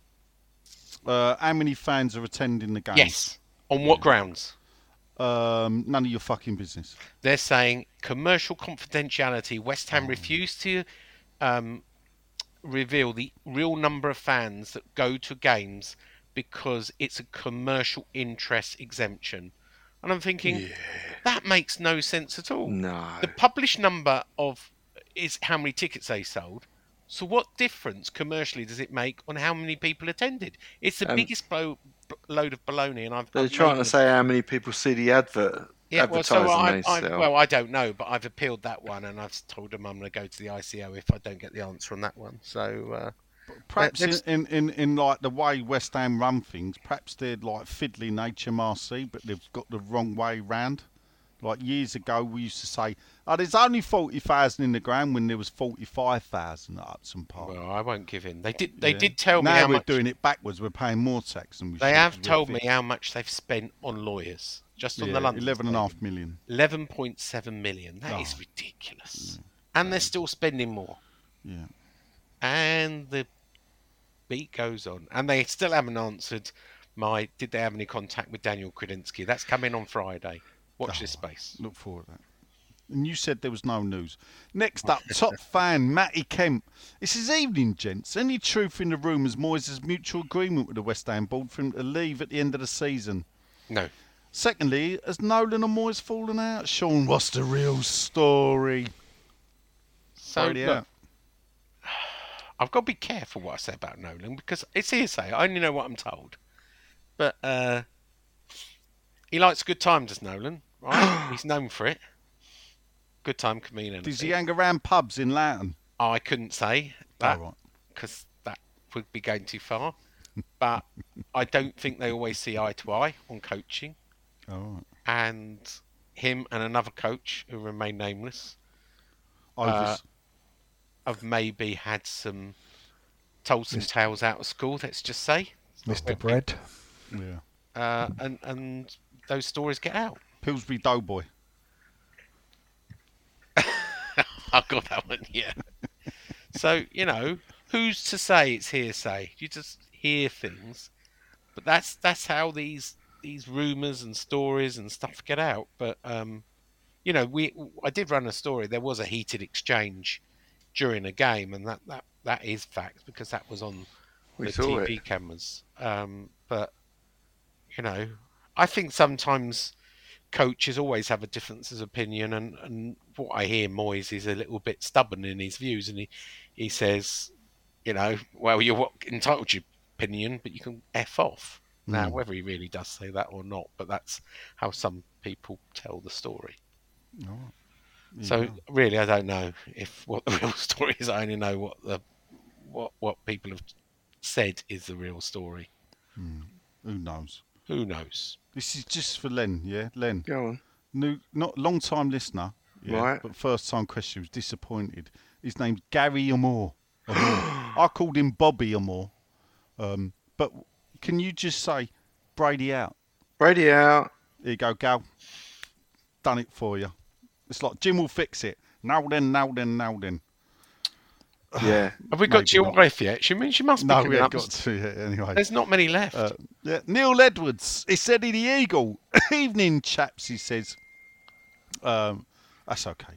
Uh, how many fans are attending the game? Yes. On what grounds? Um, none of your fucking business. They're saying commercial confidentiality. West Ham refused to um, reveal the real number of fans that go to games because it's a commercial interest exemption. And I'm thinking that makes no sense at all. No. The published number of is how many tickets they sold. So what difference commercially does it make on how many people attended? It's the Um, biggest blow, b- load of baloney, and I've. They're I've trying to say how many people see the advert yeah, well, so advertising I, I, well, I don't know, but I've appealed that one, and I've told them I'm going to go to the ICO if I don't get the answer on that one. So, uh, Perhaps in, in, in, in like the way West Ham run things, perhaps they're like fiddling HMRC, but they've got the wrong way round. Like years ago, we used to say, "Oh, there's only forty thousand in the ground," when there was forty-five thousand at Upton Park. well, I won't give in. They did. They Yeah. did tell me now how we're much. doing it backwards. We're paying more tax than we They should, have 'cause we're told me fit. how much they've spent on lawyers just on Yeah, the London. eleven and a half Stadium. million. Eleven point seven million. That is Oh. ridiculous. And they're still spending more. Yeah. And the beat goes on. And they still haven't answered my. Did they have any contact with Daniel Kretinsky? That's coming on Friday. Watch this Oh. space. Look forward to that. And you said there was no news. Next up, top fan Matty Kemp. This is evening, gents. Any truth in the rumours Moyes has mutual agreement with the West Ham board for him to leave at the end of the season? No. Secondly, has Nolan and Moyes fallen out? Sean, what's the real story? So Find look, out. I've got to be careful what I say about Nolan because it's hearsay. I only know what I'm told. But uh, he likes good time, does Nolan? Right? He's known for it. Good time comedian. Does he hang around pubs in Loughton? I couldn't say that Oh, right. because that would be going too far. But I don't think they always see eye to eye on coaching. Oh, right. And him and another coach who remain nameless Overs. Uh, have maybe had some told some tales out of school. Let's just say, Mr. Bread. yeah. uh, and and those stories get out. Pillsbury Doughboy. I got that one, yeah. so you know, who's to say it's hearsay? You just hear things, but that's that's how these these rumours and stories and stuff get out. But um, you know, we I did run a story. There was a heated exchange during a game, and that that that is fact because that was on We the TV it. cameras. Um, but you know, I think sometimes coaches always have a difference of opinion, and, and what I hear Moyes is a little bit stubborn in his views, and he he says, you know, well, you're what- entitled to your opinion, but you can f off. Now, whether he really does say that or not, but that's how some people tell the story. So really, I don't know if what the real story is. I only know what the what what people have said is the real story. Who knows? Who knows? This is just for Len, yeah? Len. Go on. New, not long time listener, yeah, Right. but first time question was disappointed. His name's Gary Amore. Amore. I called him Bobby Amore. Um, but can you just say Brady out? Brady out. Here you go, Gal. Done it for you. It's like Jim will fix it. Now then, now then, now then. Yeah. Have we got Maybe to your not. wife yet? She means she must be No, coming we up. haven't got to it anyway. There's not many left. Uh, yeah. Neil Edwards. He said in the Eagle. Evening, chaps, he says. Um, that's okay.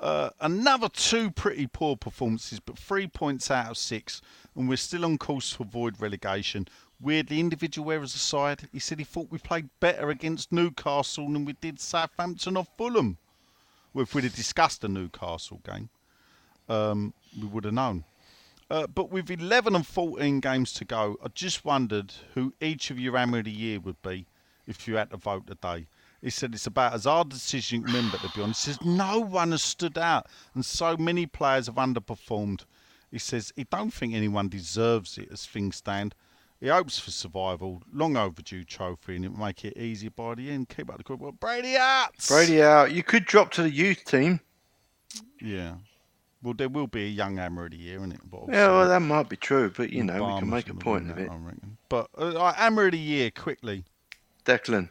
Uh, another two pretty poor performances, but three points out of six, and we're still on course to avoid relegation. Weirdly, individual errors aside, he said he thought we played better against Newcastle than we did Southampton or Fulham. If we'd have discussed the Newcastle game, um, we would have known. Uh, but with 11 and 14 games to go, I just wondered who each of your Hammer of the Year would be if you had to vote today. He said it's about as hard a decision you can remember, to be honest. He says no one has stood out and so many players have underperformed. He says he don't think anyone deserves it as things stand. He hopes for survival, long overdue trophy, and it'll make it easier by the end. Keep up the good work. Brady out! Brady out. You could drop to the youth team. Yeah. Well, there will be a young Hammer of the Year, isn't it? But Yeah, well, that might be true, but you know, we can make a point win of that, it. I reckon. But uh, right, Hammer of the Year, quickly. Declan.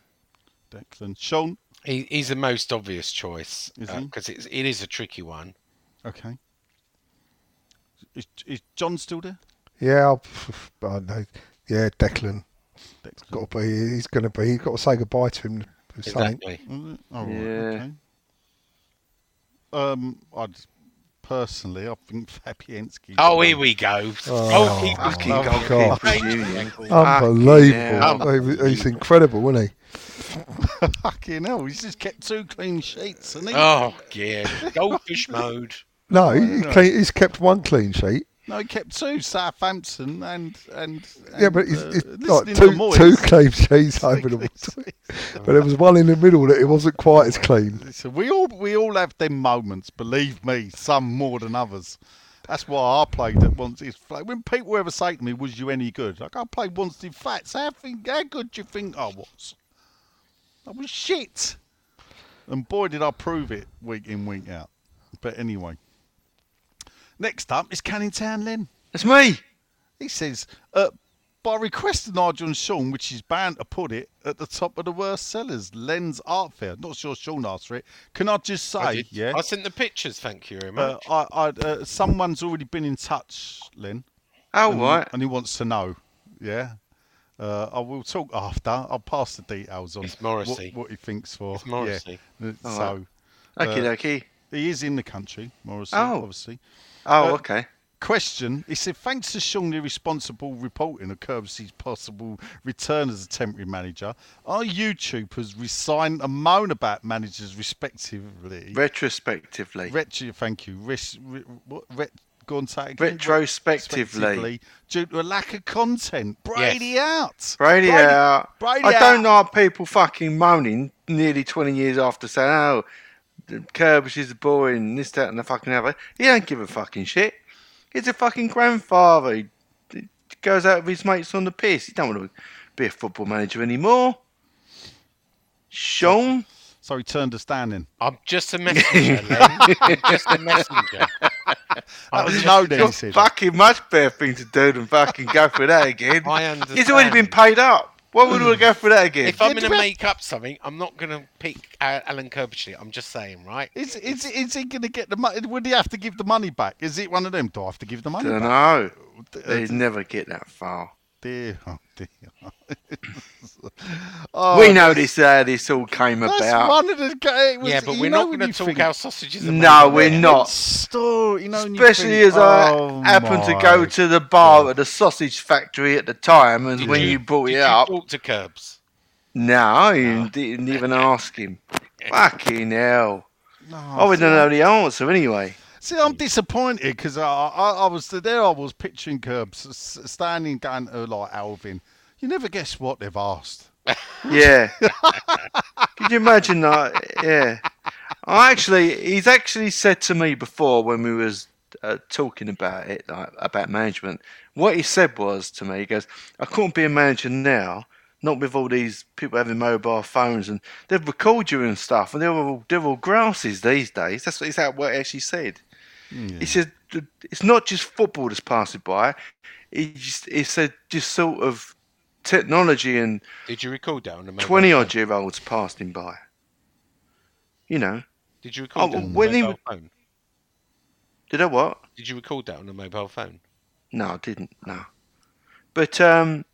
Declan. Sean? He, he's the most obvious choice Is he? because it's it is a tricky one. Okay. Is, is John still there? Yeah, I'll, I know. Yeah, Declan. Declan. Got to be. He's going to be. You've got to say goodbye to him. with something. Exactly. Was it? Oh, right, Yeah. okay. Um, I'd personally, I think Fabianski. Oh, here we go. Oh, Goalkeeper's Fucking Oh, goal. God. goalkeeper's. Unbelievable. hell. He's incredible, wasn't he? Fucking hell, he's just kept two clean sheets, hasn't he? Oh, yeah. Goldfish mode. No, he, clean, he's kept one clean sheet. No, he kept two, Southampton and and. Yeah, but he's, uh, it's listening like to two, two clean sheets over the But there was one in the middle that it wasn't quite as clean. Listen, we all we all have them moments. Believe me, some more than others. That's why I played at once. Like when people ever say to me, "Was you any good?" Like I played once in Fats. How think how good do you think I was? I was shit. And boy, did I prove it week in week out. But anyway, next up is Canning Town Len. It's me. He says, uh, by requesting Nigel and Sean, which is bound to put it at the top of the worst sellers, Len's Art Fair. Not sure Sean asked for it. Can I just say, I, yeah, I sent the pictures. Thank you very uh, much. I, I, uh, someone's already been in touch, Len, Oh, and, right. and he wants to know. Yeah, uh, I will talk after. I'll pass the details on It's Morrissey. What, what he thinks for. It's Morrissey. Yeah. Uh, All So Okie uh, dokie. he is in the country, Morrissey, Oh. obviously. Oh, uh, okay. Question. He said, thanks to Sean responsible reporting of Kirby's possible return as a temporary manager, our YouTubers resigned and moan about managers respectively. Retrospectively. Retro, thank you. Res, re, what, ret, go on, say. Retrospectively. Due to a lack of content. Brady out. Brady, out. Brady I don't know people fucking moaning nearly 20 years after saying, oh, Kirby is boring, this, that, and the fucking other. He don't give a fucking shit. He's a fucking grandfather. He he goes out with his mates on the piss. He don't want to be a football manager anymore. Sean? So he turned us down then. I'm just a messenger, Len. I'm just a messenger. That was no then, he Got said. fucking much better thing to do than fucking go for that again. I understand. He's already been paid up. Why would we go for that again? If I'm going to do we- make up something, I'm not going to pick uh, Alan Kirby. I'm just saying, right? Is, is, is he going to get the money? Would he have to give the money back? Is it one of them? Do I have to give the money don't back? know. They'd never get that far. Dear, oh dear. oh, we know this how this all came That's about. one of the. It was, yeah, but we're not going to talk think- how sausages are No, we're not. Store, you know, when you Especially think, as I oh happened to go to the bar at the sausage factory at the time, and Did when you, brought did it you up, talk to Curbs? no, you didn't even ask him. Fucking hell! No, I wouldn't know the answer anyway. See, I'm disappointed because I, I, I was there. I was pitching Curbs standing down to like Alvin. You never guess what they've asked. Yeah. Could you imagine that? Yeah. I actually, he's actually said to me before when we was uh, talking about it, like, about management. What he said was to me, he goes, "I couldn't be a manager now, not with all these people having mobile phones and they've recorded you and stuff, and they're all they're all grasses these days." That's what, is what he actually said. He said, "It's not just football that's passing by." It's just, he said, just sort of technology and Did you record that on the mobile 20 odd year olds passing by. You know, Did you record Oh, on the when he phone? did I what? Did you record that on a mobile phone? No, I didn't. No. But um,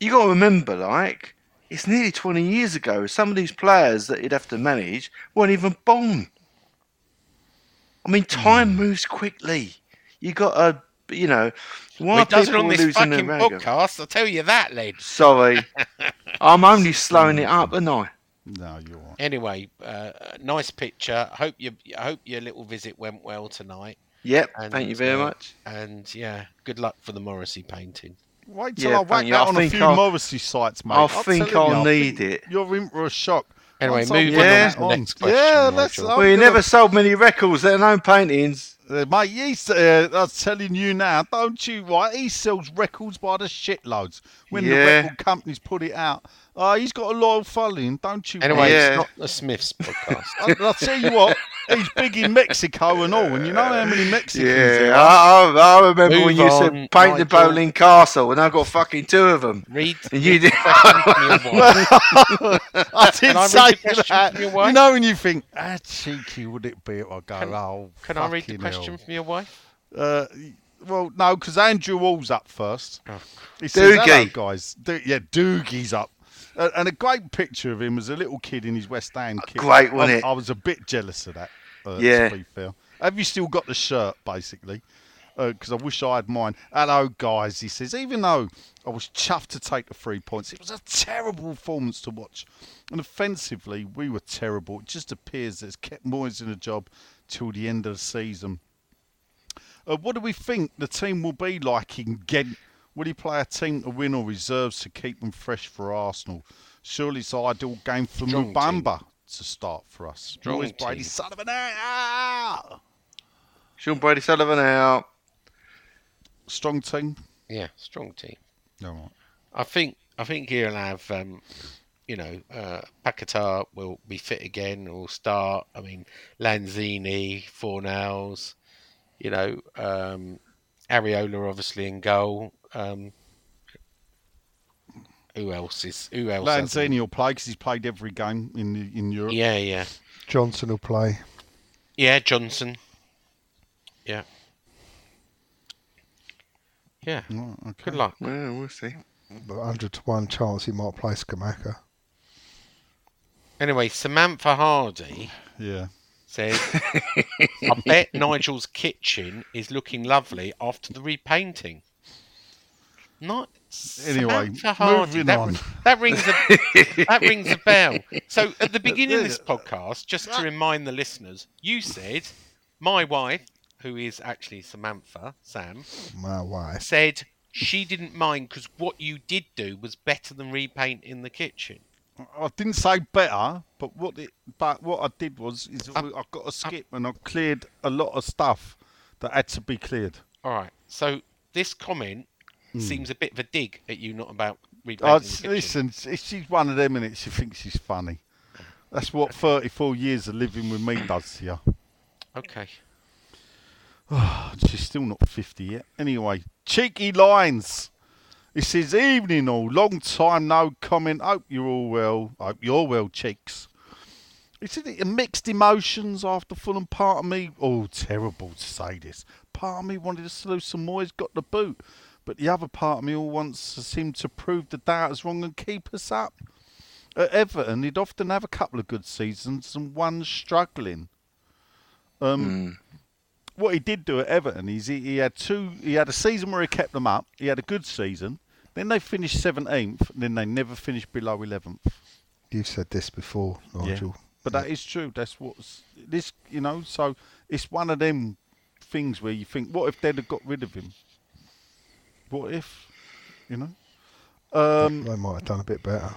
you got to remember, like, it's nearly 20 years ago. Some of these players that you'd have to manage weren't even born. I mean, time moves quickly. You got a you know, why Well, it does it people on this losing fucking ragga? podcast. I'll tell you that, Len. Sorry, I'm only slowing it up, aren't I? No, you're right. Anyway, uh, nice picture. I hope you. Hope your little visit went well tonight. Yep. And, thank you very uh, much. And yeah, good luck for the Morrissey painting. Wait till Yeah, I whack thank you. that on a few I'll- Morrissey sites, mate. I I'm think I'll you, I need think it. You're in for a shock. Anyway, Once moving put on to the on. next question, Yeah, let's. Nigel. Well, you gonna- never sold many records, let alone paintings. Uh, mate, he's, uh, I'm telling you now, don't you? Right, he sells records by the shitloads. When the record companies put it out, uh, he's got a loyal following, don't you? Anyway, Yeah. it's not the Smiths podcast. I, I'll tell you what, he's big in Mexico and all, and you know how many Mexicans there Yeah, are. I, I, I remember when you on, said paint the Boleyn Castle, and I got fucking two of them. Read. And you did- the question from your wife. I did Can I read say the question that. from your You know when you think, how cheeky would it be if I go, Can- oh, Can I read the question hell." from your wife? Uh, well, no, because Andrew Wall's up first. Oh. He says, hello, Doogie. guys. Do- yeah, Doogie's up. Uh, and a great picture of him as a little kid in his West Ham kit. Great, wasn't I, it? I was a bit jealous of that, uh, Yeah. to be fair. Have you still got the shirt, basically? Because I wish I had mine. Hello, guys, he says. Even though I was chuffed to take the three points, it was a terrible performance to watch. And offensively, we were terrible. It just appears that it's kept Moyes in a job till the end of the season. Uh, what do we think the team will be like in Ghent? Will he play a team to win or reserves to keep them fresh for Arsenal? Surely it's an ideal game for Strong Mubama to start for us. Strong Always Brady, team. of ah! Sean Brady Sullivan out. Strong team. Yeah, strong team. No, right. I think I think he'll have um, you know, uh, Paquetá will be fit again. Will start. I mean, Lanzini, Fornals, you know, um, Areola obviously in goal. Um, who else is? Who else? Lanzini will play because he's played every game in the, in Europe. Yeah, yeah, Johnson will play. yeah. Johnson. Yeah. Yeah. Right, okay. Good luck. Yeah, we'll see. But 100 to 1 chance he might play Scamacca. Anyway, Samantha Hardy Yeah. says, "I bet Nigel's kitchen is looking lovely after the repainting." Not Anyway, moving that, on. that rings a that rings a bell. So at the beginning of this podcast, just to remind the listeners, you said my wife, who is actually Samantha Sam, My wife. said she didn't mind because what you did do was better than repaint in the kitchen. I didn't say better, but what it, but what I did was is Um, I got a skip and I cleared a lot of stuff that had to be cleared. All right. So this comment Mm. seems a bit of a dig at you, not about repainting Oh, uh, listen, she's one of them and she thinks she's funny. That's what 34 years of living with me does to you. Okay. She's still not 50 yet. Anyway, cheeky lines. It says, evening all, long time no comment. Hope you're all well. Hope you're well, cheeks. He said, it mixed emotions after Fulham. Part of me, oh, terrible to say this. Part of me wanted to salute some Moyes got the boot. But the other part of me all wants to seem to prove the doubters wrong and keep us up. At Everton, he'd often have a couple of good seasons and one struggling. Um, what he did do at Everton is he, he had two. He had a season where he kept them up. He had a good season. Then they finished seventeenth. Then they never finished below eleventh. You've said this before, Nigel. But that is true. That's what's this. You know. So it's one of them things where you think, what if they'd have got rid of him? What if? You know. Um, they might have done a bit better.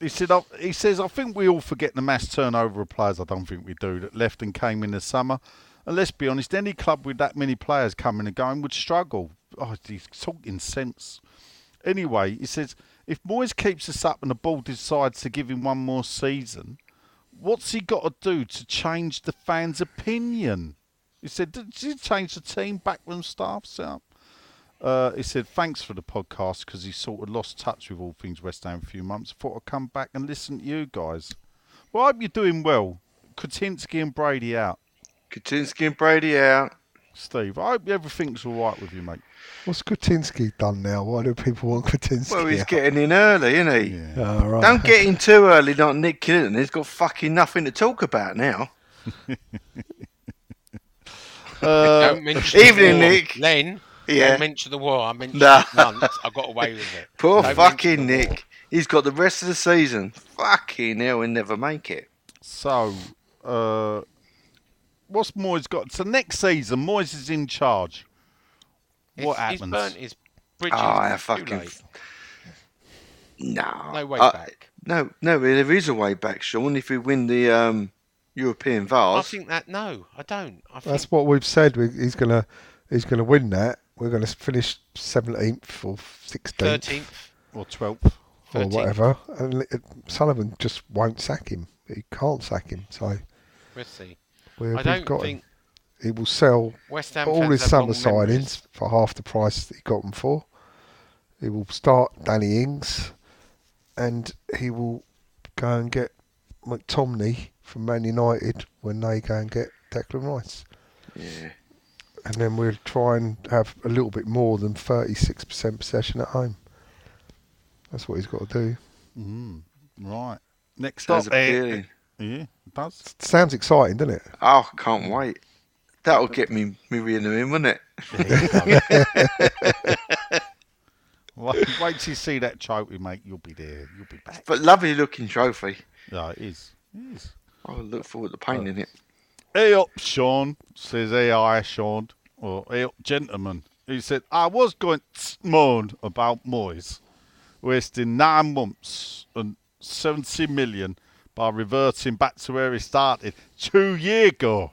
he said. I, he says. I think we all forget the mass turnover of players. I don't think we do that left and came in the summer. And let's be honest, any club with that many players coming and going would struggle. Oh, he's talking sense. Anyway, he says if Moyes keeps us up and the board decides to give him one more season, what's he got to do to change the fans' opinion? He said, did he change the team, backroom staff setup? Uh, he said, thanks for the podcast because he sort of lost touch with all things West Ham a few months. Thought I'd come back and listen to you guys. Well, I hope you're doing well. Kretinsky and Brady out. Kretinsky and Brady out. Steve. I hope everything's all right with you, mate. What's Kretinsky done now? Why do people want Kretinsky? Well, he's out? getting in early, isn't he? Oh, right. Don't get in too early, like Nick Killington. He's got fucking nothing to talk about now. Uh, don't mention Evening. Nick. Len, Yeah. don't mention the war. I mentioned Nah. once. I got away with it. Poor Don't fucking mention the war. Nick. He's got the rest of the season. Fucking hell, he'll never make it. So, uh, what's Moyes got? So next season, Moyes is in charge. What He's- He's happens? burnt his bridges. Oh, I Too fucking. late. No. No way Uh, back. No, no, there is a way back, Sean. If we win the um, European Vase, I think that no, I don't. I think That's what we've said. He's gonna he's gonna win that. We're gonna finish seventeenth or sixteenth thirteenth. Or 12th? or whatever. And uh, Sullivan just won't sack him. He can't sack him. So we'll see. we, I don't got think him. He will sell West Ham all his summer signings memories. for half the price that he got them for. He will start Danny Ings, and he will go and get McTominay from Man United when they go and get Declan Rice. yeah. And then we'll try and have a little bit more than 36% possession at home. That's what he's got to do. Mm, right. Next Sounds up, appealing. yeah, it does. Sounds exciting, doesn't it? Oh, can't wait. That'll get me Miriam in, won't it? Wait, wait till you see that trophy, mate. You'll be there. You'll be back. But lovely looking trophy. Yeah, it is. It is. I look forward to painting it. Hey up, Sean, says AI Sean, or hey up, gentleman. He said, I was going to moan about Moyes, wasting nine months and 70 million by reverting back to where he started two years ago.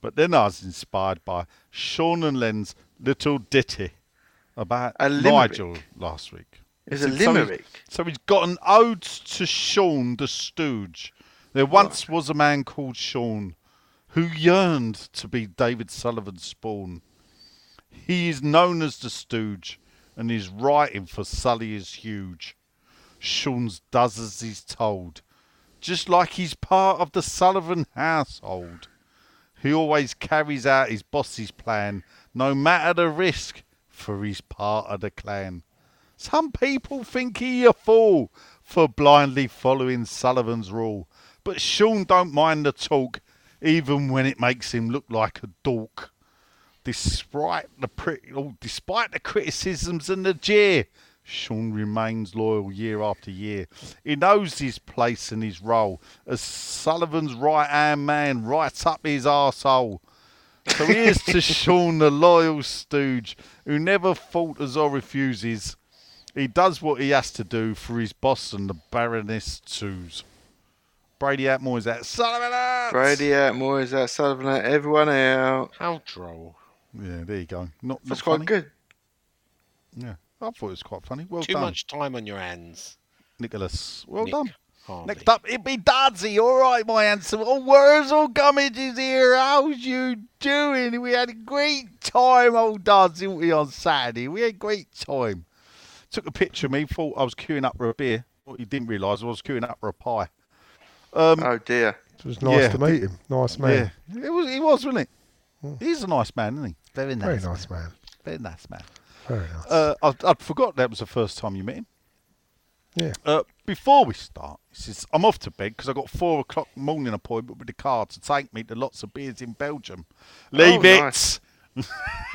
But then I was inspired by Sean and Len's little ditty about A limerick? Nigel last week. It's a So he's- limerick. So he's got an ode to Sean the Stooge. There once was a man called Sean who yearned to be David Sullivan's spawn. He is known as the Stooge, and his writing for Sully is huge. Sean's does as he's told, just like he's part of the Sullivan household. He always carries out his boss's plan, no matter the risk, for he's part of the clan. Some people think he a fool for blindly following Sullivan's rule, but Sean don't mind the talk, even when it makes him look like a dork. Despite the pri- oh, despite the criticisms and the jeer, Sean remains loyal year after year. He knows his place and his role as Sullivan's right hand man, right up his arsehole. So here's to Sean, the loyal stooge, who never falters or refuses. He does what he has to do for his boss and the Baroness twos. Brady Atmore is at Sullivan out. Brady out, Moyes out, Sullivan out, everyone out. How droll. Yeah, there you go. Not, That's not quite funny. good. Yeah, I thought it was quite funny. Well done. Too done, much time on your hands. Nicholas. Well Nick done. Harvey. Next up, it'd be Dadsy. All right, my handsome. Oh, where's all Gummidge is here? How's you doing? We had a great time, old Dads, didn't we, on Saturday? We had a great time. Took a picture of me, thought I was queuing up for a beer. What you didn't realise, I was queuing up for a pie. Um, Oh dear. It was nice Yeah. to meet him. Nice man. yeah, it was, he was, wasn't it? He's a nice man, isn't he? Very nice. Very man. nice man. Very nice man. Very nice. Uh, I'd, I'd forgot that was the first time you met him. yeah. Uh, before we start, he says, I'm off to bed because I've got four o'clock morning appointment with the car to take me to lots of beers in Belgium. Leave it. nice.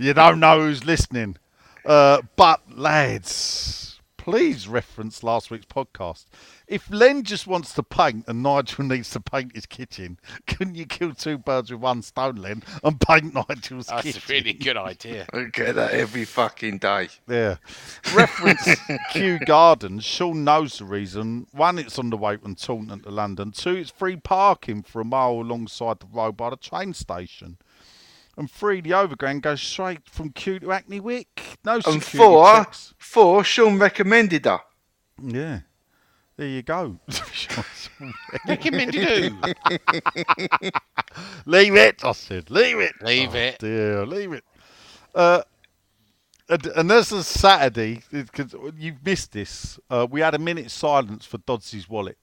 you don't know who's listening. Uh, but, lads, please reference last week's podcast. If Len just wants to paint and Nigel needs to paint his kitchen, couldn't you kill two birds with one stone, Len, and paint Nigel's That's kitchen? a really good idea. I get that every fucking day. Yeah. Reference Kew Gardens. Sean knows the reason. One, it's on the way from Taunton to London. Two, it's free parking for a mile alongside the road by the train station. And three, the overground goes straight from Kew to Hackney Wick. No And security four, checks. four, Sean recommended her. Yeah. There you go. Recommended who? leave it, I said. Leave it. Leave Oh, it. Dear, leave it. Uh, and, and this is Saturday, because you've missed this. Uh, we had a minute silence for Dodsy's wallet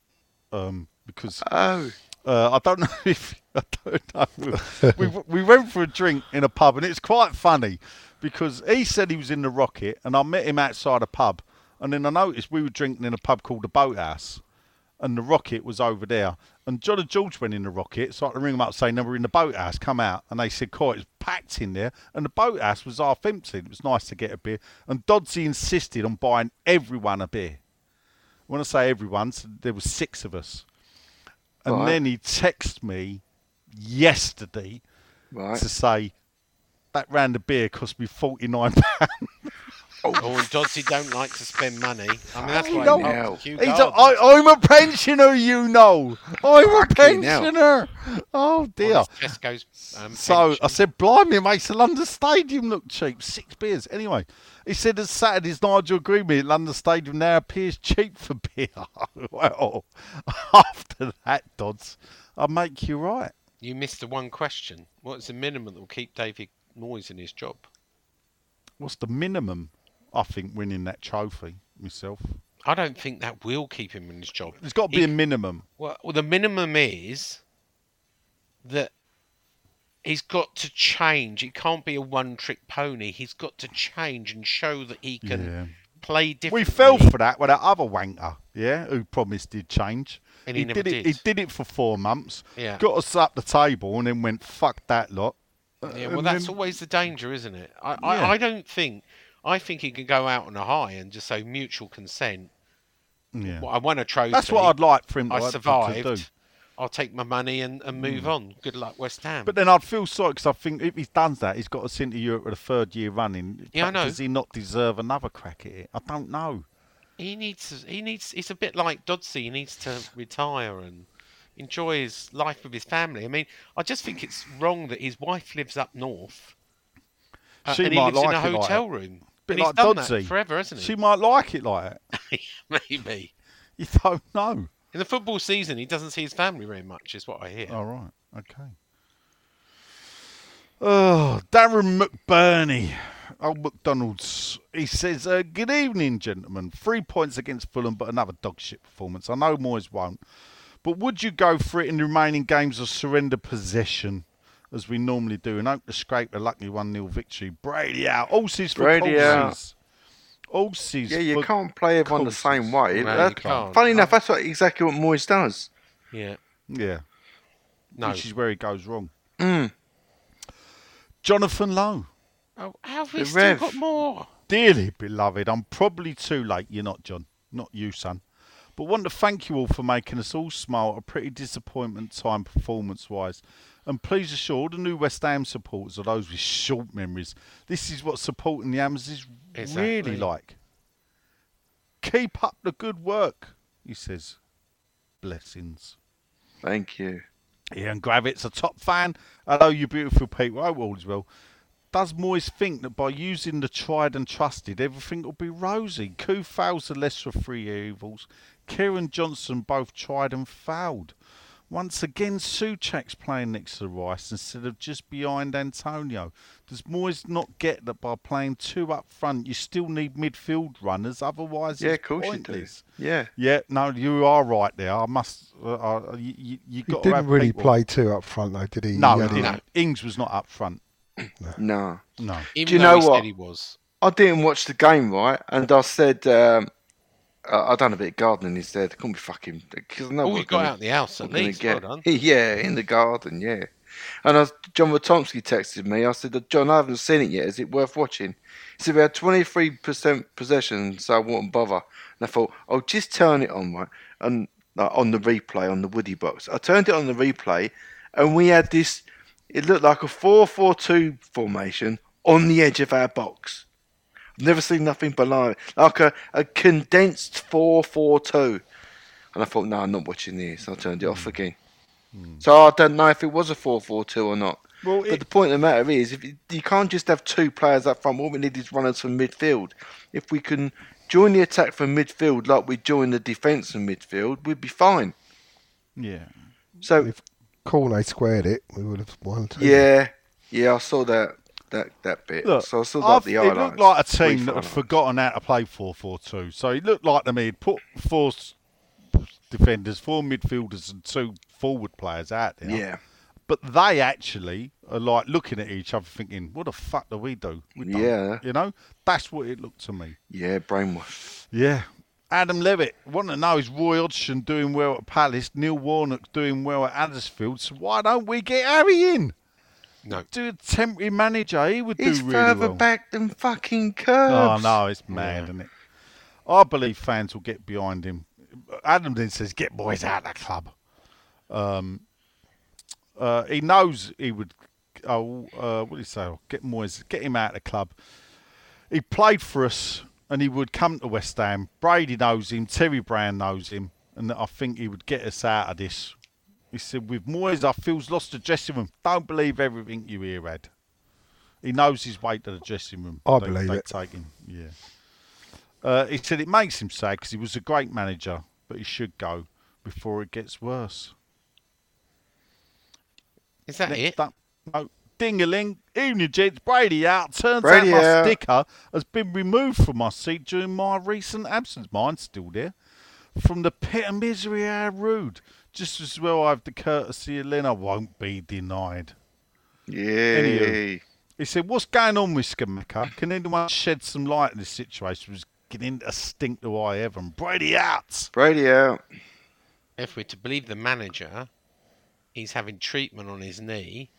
um, because Oh. Uh, I don't know if I don't know. we we went for a drink in a pub, and it's quite funny because he said he was in the Rocket, and I met him outside a pub, and then I noticed we were drinking in a pub called the Boathouse, and the Rocket was over there. And John and George went in the Rocket, so I had to ring them up saying they were in the Boathouse. Come out, and they said, "Quite, it's packed in there." And the Boathouse was half empty. It was nice to get a beer, and Dodsey insisted on buying everyone a beer. When I say everyone, so there was six of us. And Right. then he texted me yesterday Right. to say that round of beer cost me forty nine pounds. Oh, and Dodsey don't like to spend money. I mean, that's why loves Kew he's a. I, I'm a pensioner, you know. I'm a pensioner. Oh dear. On his Tesco's um, So pension. I said, "Blimey, makes the London Stadium look cheap. Six beers." Anyway, he said, "As Saturday's Nigel agreed with me, London Stadium now appears cheap for beer." well, after that, Dodds, I make you right. You missed the one question. What is the minimum that will keep David Moyes in his job? What's the minimum? I think winning that trophy myself. I don't think that will keep him in his job. There's got to be He- a minimum. Well, well, the minimum is that he's got to change. It can't be a one-trick pony. He's got to change and show that he can Yeah. play differently. We fell for that with that other wanker, yeah, who promised he'd change. And he never did it. He did it for four months. Yeah. Got us up the table and then went fuck that lot. Yeah, uh, well, And that's then- always the danger, isn't it? I, Yeah. I, I don't think. I think he can go out on a high and just say mutual consent. Yeah. Well, I won a trophy. That's what I'd like for him I survived. I'll take my money and, and move on. Good luck, West Ham. But then I'd feel sorry because I think if he's done that, he's got us into Europe with a third year running. Yeah, I know. Does he not deserve another crack at it? I don't know. he needs. He needs. It's a bit like Dodsey. He needs to retire and enjoy his life with his family. I mean, I just think it's wrong that his wife lives up north. uh, She and he might lives in a like hotel that. room. Bit like Dodsey. forever, hasn't he? She might like it like that. Maybe. You don't know. In the football season, he doesn't see his family very much, is what I hear. All right. Okay. Oh, Darren McBurney. Old McDonald's. He says, uh, Good evening, gentlemen. Three points against Fulham, but another dog shit performance. I know Moyes won't. But would you go for it in the remaining games or surrender possession, as we normally do, and hope to scrape a lucky 1 0 victory? Brady out. All Horses for Brady out. courses. Horses Yeah, you for can't play everyone the same way. No, That- you can't. Funny enough, that's what, exactly what Moyes does. Yeah. Yeah. No. Which is where he goes wrong. Mm. Jonathan Lowe. Oh, how have we The still Rev. got more? Dearly beloved, I'm probably too late. You're not, John. Not you, son. But want to thank you all for making us all smile at a pretty disappointment time performance wise. And please assure all the new West Ham supporters or those with short memories, this is what supporting the Hams is Exactly. really like. Keep up the good work, he says. Blessings. Thank you. Ian Gravitt's a top fan. Hello, you beautiful people. I hope all is well. Does Moyes think that by using the tried and trusted, everything will be rosy? Koo fails the lesser of three evils. Kieran Johnson both tried and failed. Once again, Souček's playing next to Rice instead of just behind Antonio. Does Moyes not get that by playing two up front, you still need midfield runners? Otherwise, Yeah, it's of course you do. pointless. Yeah. Yeah, no, you are right there. I must. Uh, uh, you, you, you He got didn't have really people. play two up front though, did he? No, he he didn't. him- Ings was not up front. No. No. Even Do you know he what? said he was. I didn't watch the game, right? And I said, um, uh, I done a bit of gardening instead. I couldn't be fucking. Cause I know Oh, you got gonna- out of the house at least. get. Well done. yeah, in the garden, yeah. And I John Watomsky texted me. I said, John, I haven't seen it yet. Is it worth watching? He said, we had 23% possession, so I wouldn't bother. And I thought, I'll just turn it on, right? And on the replay, on the Woody box. I turned it on the replay, and we had this, it looked like a 4 4 2 formation on the edge of our box. I've never seen nothing below it. Like a, a condensed 4 4 2. And I thought, no, I'm not watching this. I turned it off Hmm. again. So I don't know if it was a 4 4 2 or not. Well, but the point of the matter is, if you, you can't just have two players up front, what we need is runners from midfield. If we can join the attack from midfield like we join the defence from midfield, we'd be fine. Yeah. So, If Cornet squared it, we would have won too. yeah, yeah, I saw that that that bit. Look, so I saw I've- like the it highlights. looked like a brief team that had highlights. forgotten how to play 4 4 2. So it looked like to me he'd put four, defenders, four midfielders, and two forward players out there. Yeah. But they actually are like looking at each other, thinking, "What the fuck do we do?" We don't." Yeah. You know, that's what it looked to me. Yeah, brainwashed. Yeah. Adam Levitt, want to know is Roy Hodgson doing well at Palace, Neil Warnock doing well at Huddersfield, so why don't we get Harry in? No. Do a temporary manager, he would He's do really further well. back than fucking Oh no, it's mad, isn't it? I believe fans will get behind him. Adam then says, "Get boys out of the club." Um, uh, he knows he would. Oh, uh, what did he say? Get Moyes, get him out of the club. He played for us, and he would come to West Ham. Brady knows him. Terry Brown knows him, and I think he would get us out of this. He said, "With Moyes, I feels lost the dressing room. Don't believe everything you hear, Ed." He knows his way to the dressing room. I They- believe they it. Take him. Yeah. Uh, he said it makes him sad because he was a great manager, but he should go before it gets worse. Is that Next it? up, no, ding-a-ling, evening gents, Brady out. Turns Brady out my out. sticker has been removed from my seat during my recent absence. Mine's still there. From the pit of misery, how rude. Just as well I have the courtesy of Lynn, I won't be denied. Yeah. He said, what's going on with Scamacca? Can anyone shed some light on this situation? Was getting a stink to eye heaven. Brady out. Brady out. If we're to believe the manager, he's having treatment on his knee.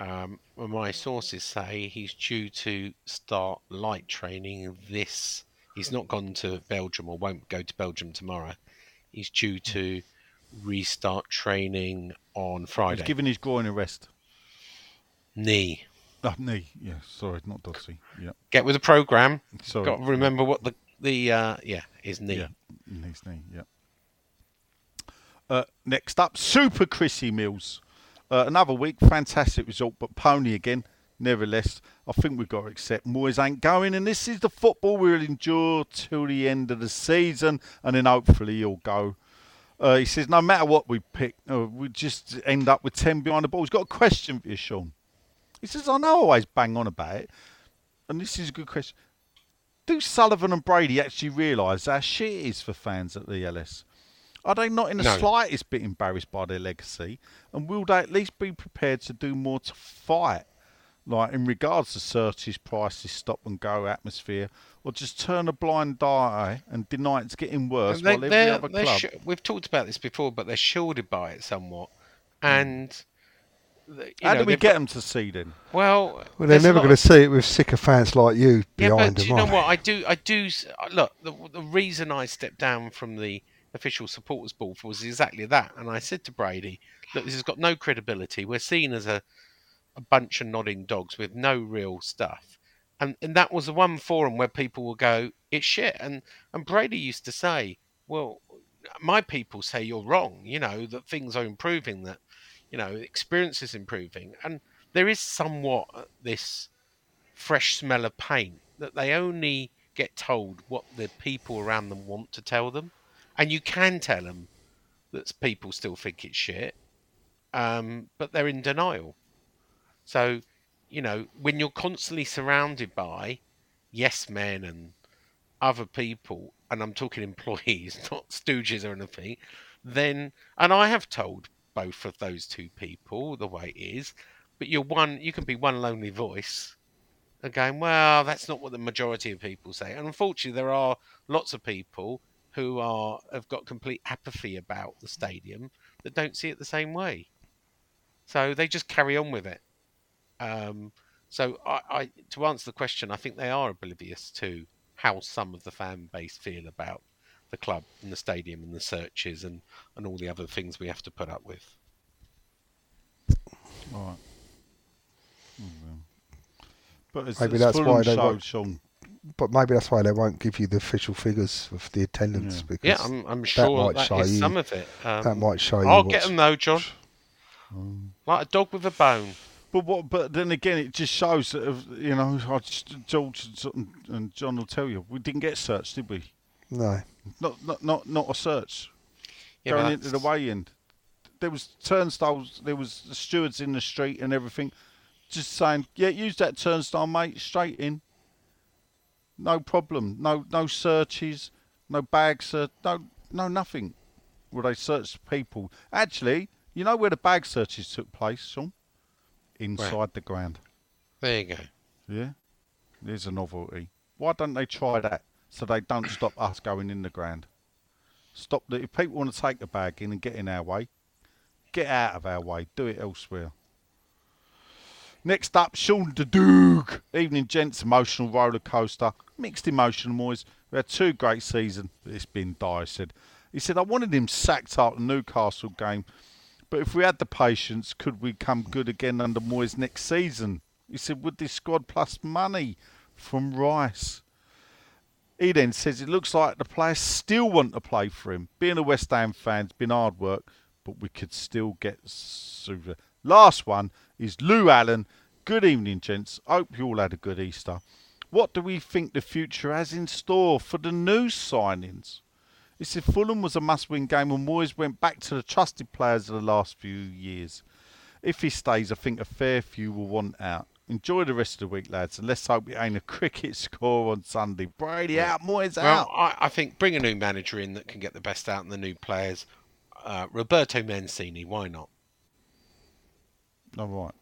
Um, well, my sources say he's due to start light training this. He's not gone to Belgium or won't go to Belgium tomorrow. He's due to restart training on He's Friday. giving his groin a rest. knee. Oh, knee. Yeah, sorry, not Dossie. Yeah. Get with the program. Sorry. Got to remember what the the uh, yeah his knee. Yeah, his knee, yeah. Uh, next up, Super Chrissy Mills. Uh, another week, fantastic result, but pony again. Nevertheless, I think we've got to accept Moyes ain't going, and this is the football we'll endure till the end of the season, and then hopefully he'll go. Uh, he says, no matter what we pick, uh, we just end up with 10 behind the ball. He's got a question for you, Sean. He says, I know I always bang on about it, and this is a good question. Do Sullivan and Brady actually realise how shit it is for fans at the LS? Are they not in the No. slightest bit embarrassed by their legacy? And will they at least be prepared to do more to fight? Like in regards to searches, prices, stop and go atmosphere, or just turn a blind eye and deny it's getting worse They- while every other club. sh- we've talked about this before, but they're shielded by it somewhat. Hmm. And the- How know, do we get them to see then? Well, Well, they're never going to see it with sycophants like you Yeah, behind but do you know what? I do. I do. Look, the, the reason I stepped down from the official supporters board was exactly that. And I said to Brady, "Look, this has got no credibility. We're seen as a, a bunch of nodding dogs with no real stuff." And and that was the one forum where people will go, "It's shit." And and Brady used to say, "Well, my people say you're wrong. You know that things are improving. That you know experience is improving." And there is somewhat this fresh smell of paint that they only get told what the people around them want to tell them and you can tell them that people still think it's shit um, but they're in denial so you know when you're constantly surrounded by yes men and other people and i'm talking employees not stooges or anything then and i have told both of those two people the way it is but you're one you can be one lonely voice and going, well, that's not what the majority of people say. And unfortunately, there are lots of people who are have got complete apathy about the stadium that don't see it the same way. So they just carry on with it. Um, so I, I, to answer the question, I think they are oblivious to how some of the fan base feel about the club and the stadium and the searches and, and all the other things we have to put up with. All right. Mm, But it's, Maybe it's that's why they show, won't- Sean. But maybe that's why they won't give you the official figures of the attendance because Yeah, I'm, I'm that sure might that show is you. some of it. Um, that might show you. I'll get them though, John. Like a dog with a bone. But what? But then again, it just shows that of- you know, I just, George and- and John will tell you, we didn't get searched, did we? No. Not, not, not, not a search. Yeah, Going into the that's- way in, there was turnstiles. There was the stewards in the street and everything, just saying, "Yeah, use that turnstile, mate. Straight in. No problem. No, no searches. No bags. Uh, no, no nothing. where they searched people. Actually, you know where the bag searches took place, Sean? Inside the ground. There you go. Yeah, there's a novelty. Why don't they try that so they don't stop us going in the ground? Stop the if people want to take the bag in and get in our way, get out of our way. Do it elsewhere. Next up, Sean Doog. Evening, gents. Emotional roller coaster. Mixed emotion, boys. We had two great seasons. It's been dire, said. He said, I wanted him sacked after the Newcastle game, but if we had the patience, could we come good again under Moyes next season? He said, would this squad plus money from Rice? He then says it looks like the players still want to play for him. Being a West Ham fan's been hard work, but we could still get super. Last one is Lou Allen. Good evening, gents. Hope you all had a good Easter. What do we think the future has in store for the new signings? He said Fulham was a must-win game and Moyes went back to the trusted players of the last few years. If he stays, I think a fair few will want out. Enjoy the rest of the week, lads, and let's hope it ain't a cricket score on Sunday. Brady out, Moyes Well, out. I, I think bring a new manager in that can get the best out in the new players. Uh, Roberto Mancini, why not? All right.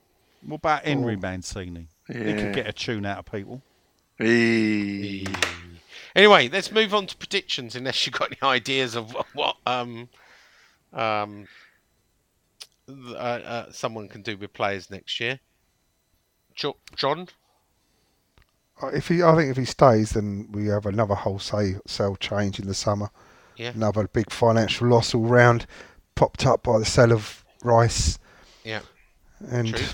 What about Henry Oh. Mancini? He could get a tune out of people. Anyway, let's move on to predictions. Unless you've got any ideas of what, what um um uh, uh, someone can do with players next year. John, Uh, If he, I think if he stays, then we have another wholesale sale change in the summer. Yeah. Another big financial loss all round, popped up by the sale of Rice. yeah, And true,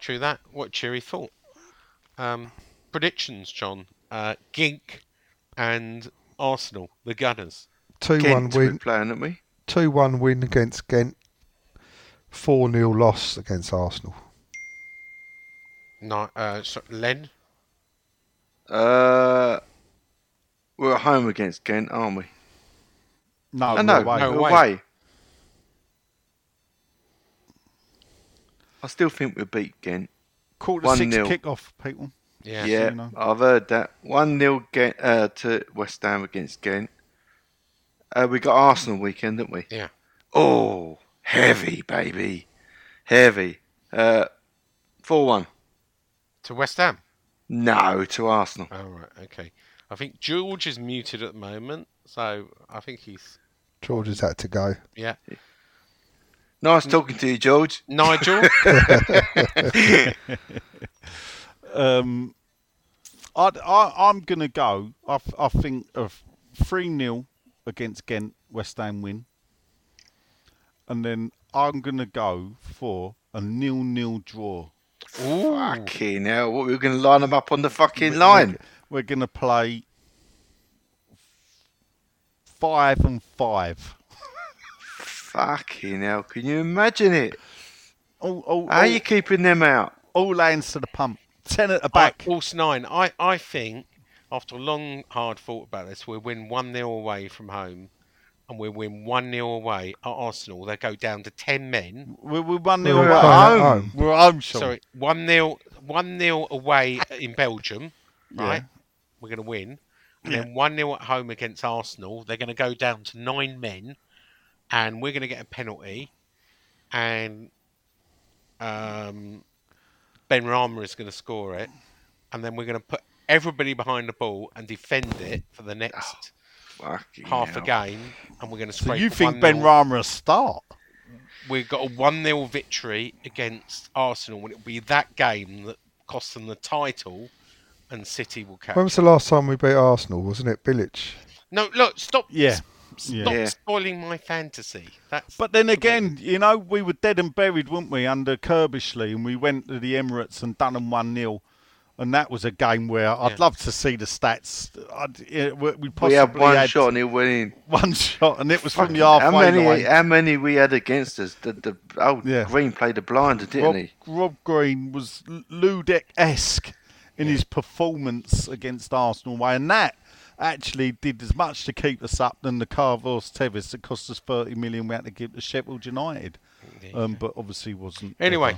true that. What cheery thought. Um, predictions, John. Uh, Gink and Arsenal, the Gunners. two one Ghent we're win. playing, aren't we? Two one win against Ghent. Four 0 loss against Arsenal. No, uh, so, Len. Uh, we're at home against Ghent, aren't we? No, Oh, no, we're away. no, away. away. I still think we'll beat Ghent. Quarter to One six nil. kick-off, people. Yeah. Yeah, you know. I've heard that. 1 0 Ghent, uh, to West Ham against Ghent. Uh, we got Arsenal weekend, didn't we? Yeah. Oh, heavy, baby. Heavy. Uh, 4 1. To West Ham. No, to Arsenal. Oh right, okay. I think George is muted at the moment, so I think he's George has had to go. yeah. Nice talking to you, George. Nigel. Um, I, I, I'm going to go. I, I think of 3 0 against Ghent, West Ham win. And then I'm going to go for a nil nil draw. Fucking hell. What, we're going to line them up on the fucking line? We're going to play 5 and 5. Fucking hell. Can you imagine it? All, all, How are you keeping them out? all hands to the pump. 10 at the Back. back. Horse nine. I, I think after a long hard thought about this, we'll win one 0 away from home, and we'll win one 0 away at Arsenal. They go down to ten men. We're, we're 1 0 away. at home. We're at home, Sean. Sorry, one 0 one 0 away in Belgium. Yeah. Right, we're going to win, and then one 0 at home against Arsenal. They're going to go down to nine men, and we're going to get a penalty, and um, Benrahma is going to score it, and then we're going to put everybody behind the ball and defend it for the next oh, Fucking half a game, and we're going to So you think Ben 1-0 Rama a start? we've got a 1 0 victory against Arsenal, and it'll be that game that costs them the title, and City will catch. When was the last time we beat Arsenal? Wasn't it Bilic? No, look, stop. Yeah. Stop Yeah. Yeah. spoiling my fantasy. That's But then again, you know, we were dead and buried, weren't we, under Curbishley, and we went to the Emirates and done them 1 0. And that was a game where I'd Yeah. love to see the stats. I'd, yeah, we we We had one had shot and he went in. one shot, and it was from the halfway how many? line. How many we had against us? The, the old Yeah. Green played a blinder, didn't Rob, he? Rob Green was Ludek-esque in his performance against Arsenal away, and that actually did as much to keep us up than the Carlos Tevez that cost us 30 million we had to give to Sheffield United. Um, but obviously wasn't. Anyway,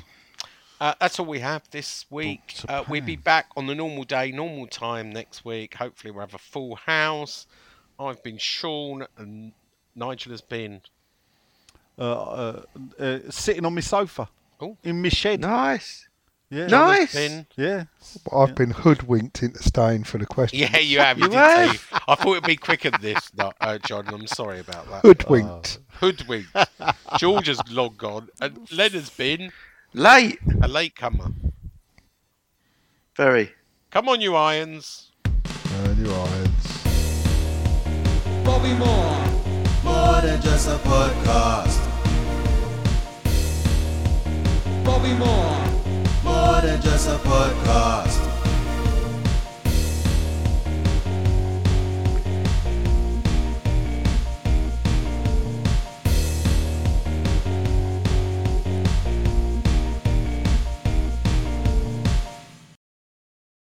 uh, that's all we have this week. Uh, we'll be back on the normal day, normal time next week. Hopefully, we'll have a full house. I've been Sean, and Nigel has been uh, uh, uh, sitting on my sofa Oh. in my shed. Nice. Yeah. Nice. Been- Yeah. I've been hoodwinked into staying for the question. Yeah, you have. You You did have? say. I thought it'd be quicker than this, no, uh, John. I'm sorry about that. Hoodwinked. Hoodwinked. George has long gone, and Leonard's been Late. a latecomer. Very. Come on, you irons. Earn your irons. Bobby Moore. More than just a podcast. Bobby Moore. More than just a podcast.